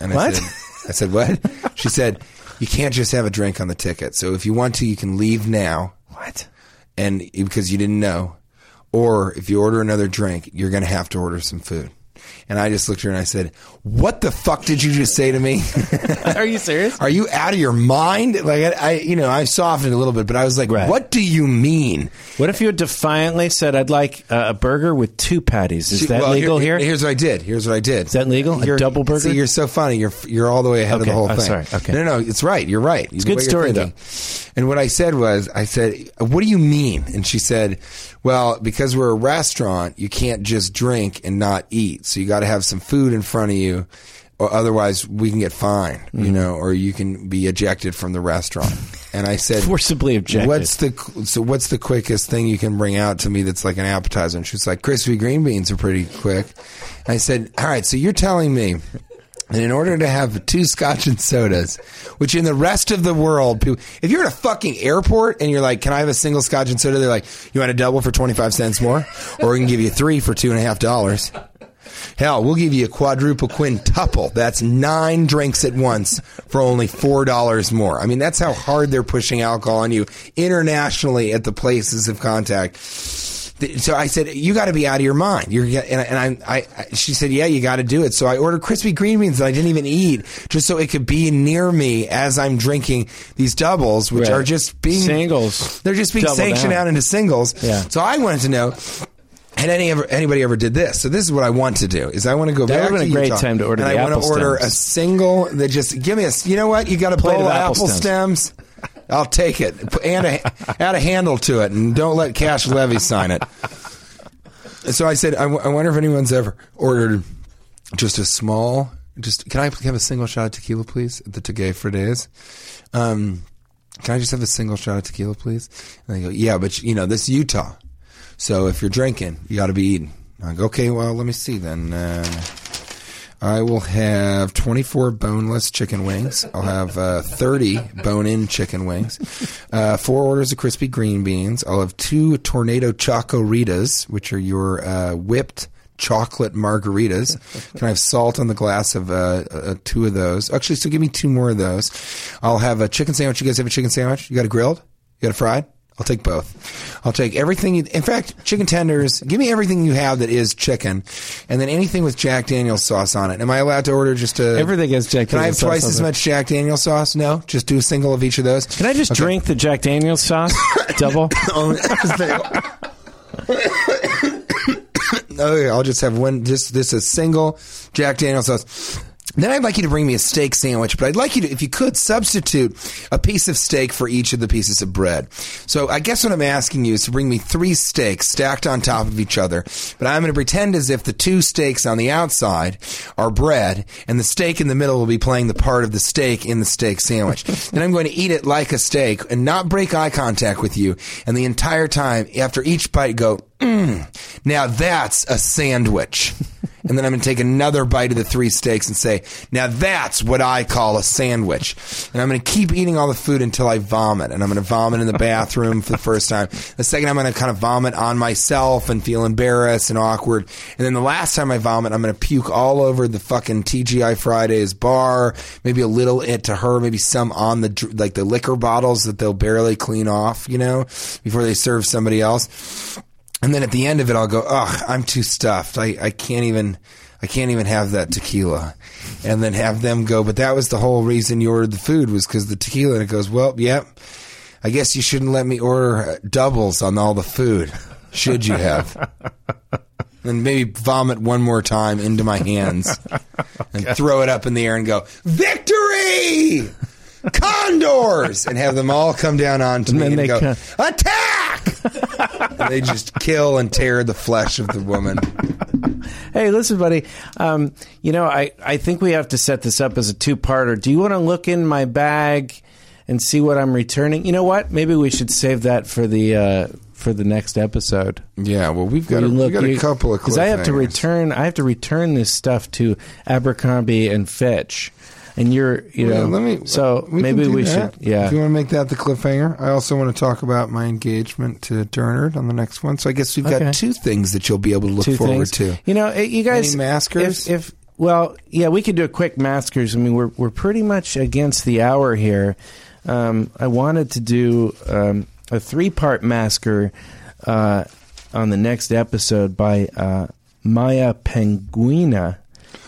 And I What? said, "I said what?" [LAUGHS] She said, "You can't just have a drink on the ticket. So if you want to, you can leave now." What? and because you didn't know, or if you order another drink, you're going to have to order some food. And I just looked at her and I said, "What the fuck did you just say to me? [LAUGHS] Are you serious? Are you out of your mind?" Like I, I you know, I softened a little bit, but I was like, Right. "What do you mean?" What if you had defiantly said, "I'd like uh, a burger with two patties"? Is See, that well, legal here? Here's what I did. Here's what I did. Is that legal? A double burger? See, you're so funny. You're you're all the way ahead of Okay. the whole Oh, thing. sorry. Okay. No, no, it's right. You're right. It's a good story, though. And what I said was, I said, "What do you mean?" And she said, "Well, because we're a restaurant, you can't just drink and not eat. So you got to have some food in front of you." Or otherwise, we can get fined, you Mm-hmm. know, or you can be ejected from the restaurant. And I said, Forcibly ejected. What's the so? What's the quickest thing you can bring out to me that's like an appetizer? And she was like, crispy green beans are pretty quick. And I said, all right. So you're telling me that in order to have two scotch and sodas, which in the rest of the world, people, if you're at a fucking airport and you're like, can I have a single scotch and soda? They're like, you want a double for twenty five cents more, or we can give you three for two and a half dollars. Hell, we'll give you a quadruple quintuple. That's nine drinks at once for only four dollars more. I mean, that's how hard they're pushing alcohol on you internationally at the places of contact. So I said, "You got to be out of your mind." You're and, I- and I, I, she said, "Yeah, you got to do it." So I ordered crispy green beans that I didn't even eat, just so it could be near me as I'm drinking these doubles, which Right. are just being Singles. They're just being Double sanctioned down. out into singles. Yeah. So I wanted to know. Had any ever anybody ever did this? So this is what I want to do: is I want to go That back would've to been a great Utah, time to order and the I want to order stems. a single that just give me a. You know what? You got a Plate bowl of apple apple stems. I'll take it and a, add a handle to it, and don't let Cash Levy sign it. So I said, I, w- I wonder if anyone's ever ordered just a small. Just can I have a single shot of tequila, please? The Tagay for days. Um, can I just have a single shot of tequila, please? And they go, yeah, but you know, this is Utah. So if you're drinking, you got to be eating. I go, okay, well, let me see then. Uh, I will have 24 boneless chicken wings. I'll have uh, 30 bone-in chicken wings. Uh, four orders of crispy green beans. I'll have two tornado choco ritas, which are your uh, whipped chocolate margaritas. Can I have salt on the glass of uh, uh, two of those? Actually, so give me two more of those. I'll have a chicken sandwich. You guys have a chicken sandwich? You got a grilled? You got a fried? I'll take both. I'll take everything. You, in fact, chicken tenders. Give me everything you have that is chicken, and then anything with Jack Daniel's sauce on it. Am I allowed to order just a Everything has Jack Can I have twice as much Jack Daniel's sauce? No, just do a single of each of those. Can I just drink the Jack Daniels sauce? [LAUGHS] Double? [COUGHS] Oh, okay, I'll just have one, just this a single Jack Daniel's sauce. Then I'd like you to bring me a steak sandwich, but I'd like you to, if you could, substitute a piece of steak for each of the pieces of bread. So I guess what I'm asking you is to bring me three steaks stacked on top of each other, but I'm going to pretend as if the two steaks on the outside are bread, and the steak in the middle will be playing the part of the steak in the steak sandwich. [LAUGHS] then I'm going to eat it like a steak and not break eye contact with you, and the entire time, after each bite, go, mm, now that's a sandwich. [LAUGHS] And then I'm going to take another bite of the three steaks and say, now that's what I call a sandwich. And I'm going to keep eating all the food until I vomit. And I'm going to vomit in the bathroom for the first time. The second, I'm going to kind of vomit on myself and feel embarrassed and awkward. And then the last time I vomit, I'm going to puke all over the fucking TGI Fridays bar. Maybe a little it to her, maybe some on the, like the liquor bottles that they'll barely clean off, you know, before they serve somebody else. And then at the end of it, I'll go, ugh, I'm too stuffed. I, I can't even, I can't even have that tequila. And then have them go, but that was the whole reason you ordered the food was because the tequila. And it goes, well, yep. I guess you shouldn't let me order uh, doubles on all the food. Should you have? [LAUGHS] and maybe vomit one more time into my hands and [LAUGHS] throw it up in the air and go, victory! Condors! And have them all come down onto And me and they go, attack! and they just kill and tear the flesh of the woman. Hey, listen, buddy. Um, you know, I, I think we have to set this up as a two parter. Do you want to look in my bag and see what I'm returning? You know what? Maybe we should save that for the uh, for the next episode. Yeah, well, we've got, You a, we've got a couple of because I have to return. I have to return this stuff to Abercrombie and Fitch, and you're you Yeah, know. let me. so we maybe we that. should. Yeah. If you want to make that the cliffhanger, I also want to talk about my engagement to Dernard on the next one. So I guess we've Okay. got two things that you'll be able to look two forward things. to. You know, eh, you guys. Any maskers? If, if well, yeah, we could do a quick maskers. I mean, we're we're pretty much against the hour here. Um, I wanted to do um, a three part masker uh, on the next episode by uh, Maya Penguina,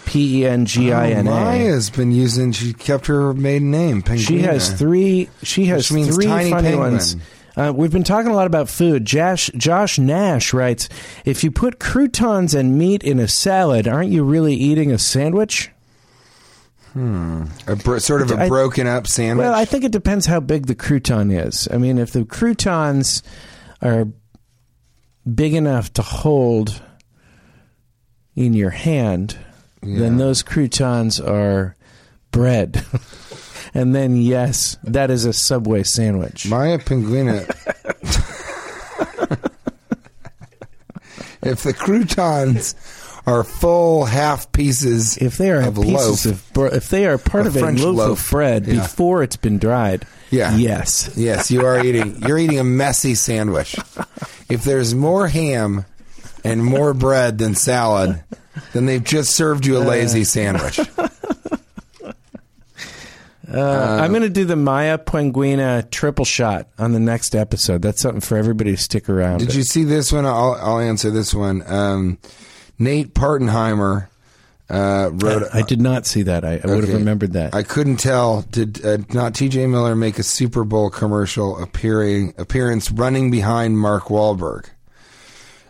P E N G I N Oh, A. Maya's been using. She kept her maiden name. Penguina. She has three. She has three tiny funny penguin. ones. Uh, we've been talking a lot about food. Josh, Josh Nash writes, "If you put croutons and meat in a salad, aren't you really eating a sandwich?" Hmm. a bro- sort of a broken up sandwich. Well, I think it depends how big the crouton is. I mean, if the croutons are big enough to hold in your hand, then those croutons are bread. [LAUGHS] and then, yes, that is a Subway sandwich. Maya Penguina. [LAUGHS] if the croutons are full half pieces, if they are of pieces loaf, of br- if they are part A of a loaf, loaf. of bread Yeah. before it's been dried, Yeah. yes, yes, you are eating. You're eating a messy sandwich. If there's more ham and more bread than salad, then they've just served you a lazy sandwich. [LAUGHS] Uh, I'm going to do the Maya Penguina triple shot on the next episode. That's something for everybody to stick around. Did you see this one? I'll, I'll answer this one. Um, Nate Partenheimer uh, wrote. I, I did not see that. I, I would have remembered that. I couldn't tell. Did uh, not T.J. Miller make a Super Bowl commercial appearing appearance running behind Mark Wahlberg?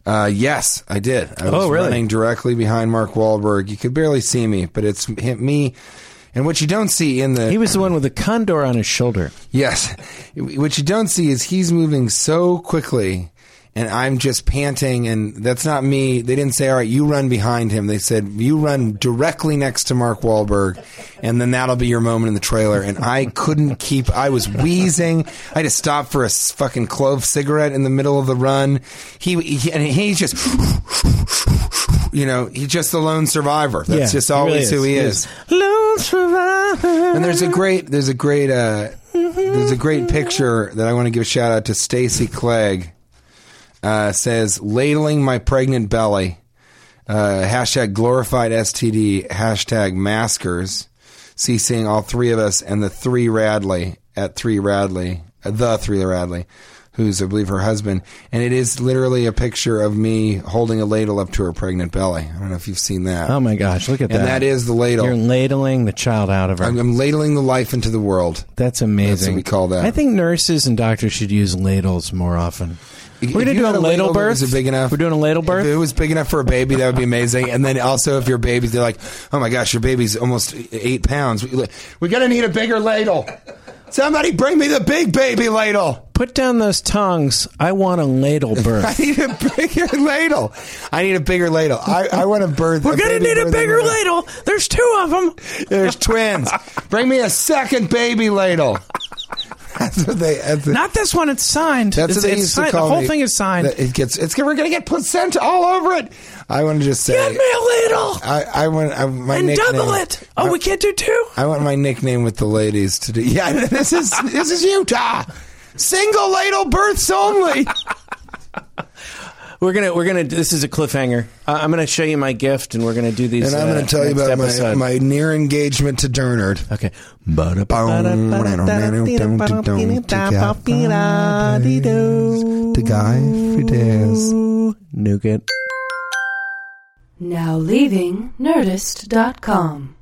Uh, yes, I did. I was Oh, really? running directly behind Mark Wahlberg. You could barely see me, but it's me. And what you don't see in the he was the one with the condor on his shoulder. Yes. What you don't see is he's moving so quickly and I'm just panting and that's not me. They didn't say, all right, you run behind him. They said, you run directly next to Mark Wahlberg and then that'll be your moment in the trailer. And I couldn't keep, I was wheezing. I had to stop for a fucking clove cigarette in the middle of the run. He, he and he's just, you know, he's just the lone survivor. That's Yeah, just he really always who he is. is. Lone survivor. And there's a great, there's a great, uh, there's a great picture that I want to give a shout out to Stacy Clegg. Uh, says ladling my pregnant belly. Uh, hashtag glorified STD. Hashtag maskers. CCing all three of us and the three Radley at three Radley, uh, the three Radley, who's I believe her husband, and it is literally a picture of me holding a ladle up to her pregnant belly. I don't know if you've seen that. Oh my gosh, look at that. and that is the ladle. You're ladling the child out of her. I'm, I'm ladling the life into the world. That's amazing. That's what we call that. I think nurses and doctors should use ladles more often. We're gonna do a ladle birth. was big enough- We're doing a ladle birth. If it was big enough for a baby, that would be amazing. And then also, if your baby, they're like, "Oh my gosh, your baby's almost eight pounds. We, we're gonna need a bigger ladle. Somebody bring me the big baby ladle. Put down those tongs. I want a ladle [LAUGHS] birth. I need a bigger ladle. I need a bigger ladle. I, I want a birth. We're gonna need a bigger ladle. ladle. There's two of them. There's twins. [LAUGHS] Bring me a second baby ladle. [LAUGHS] That's what they. That's, Not this one. It's signed. that's it's, what they used signed. to call The whole me. thing is signed. It gets. It's. We're gonna get placenta all over it. I want to just say. Get me a ladle I, I want I, my and nickname. double it. Oh, I, we can't do two. I want my nickname with the ladies to do. [LAUGHS] Yeah, this is this is Utah. Single ladle births only. [LAUGHS] We're gonna we're gonna. This is a cliffhanger. Uh, I'm gonna show you my gift, and we're gonna do these. And I'm uh, going to tell you about my, episode. my near engagement to Dernard. Okay. To Guy. Nougat. Now leaving Nerdist.com.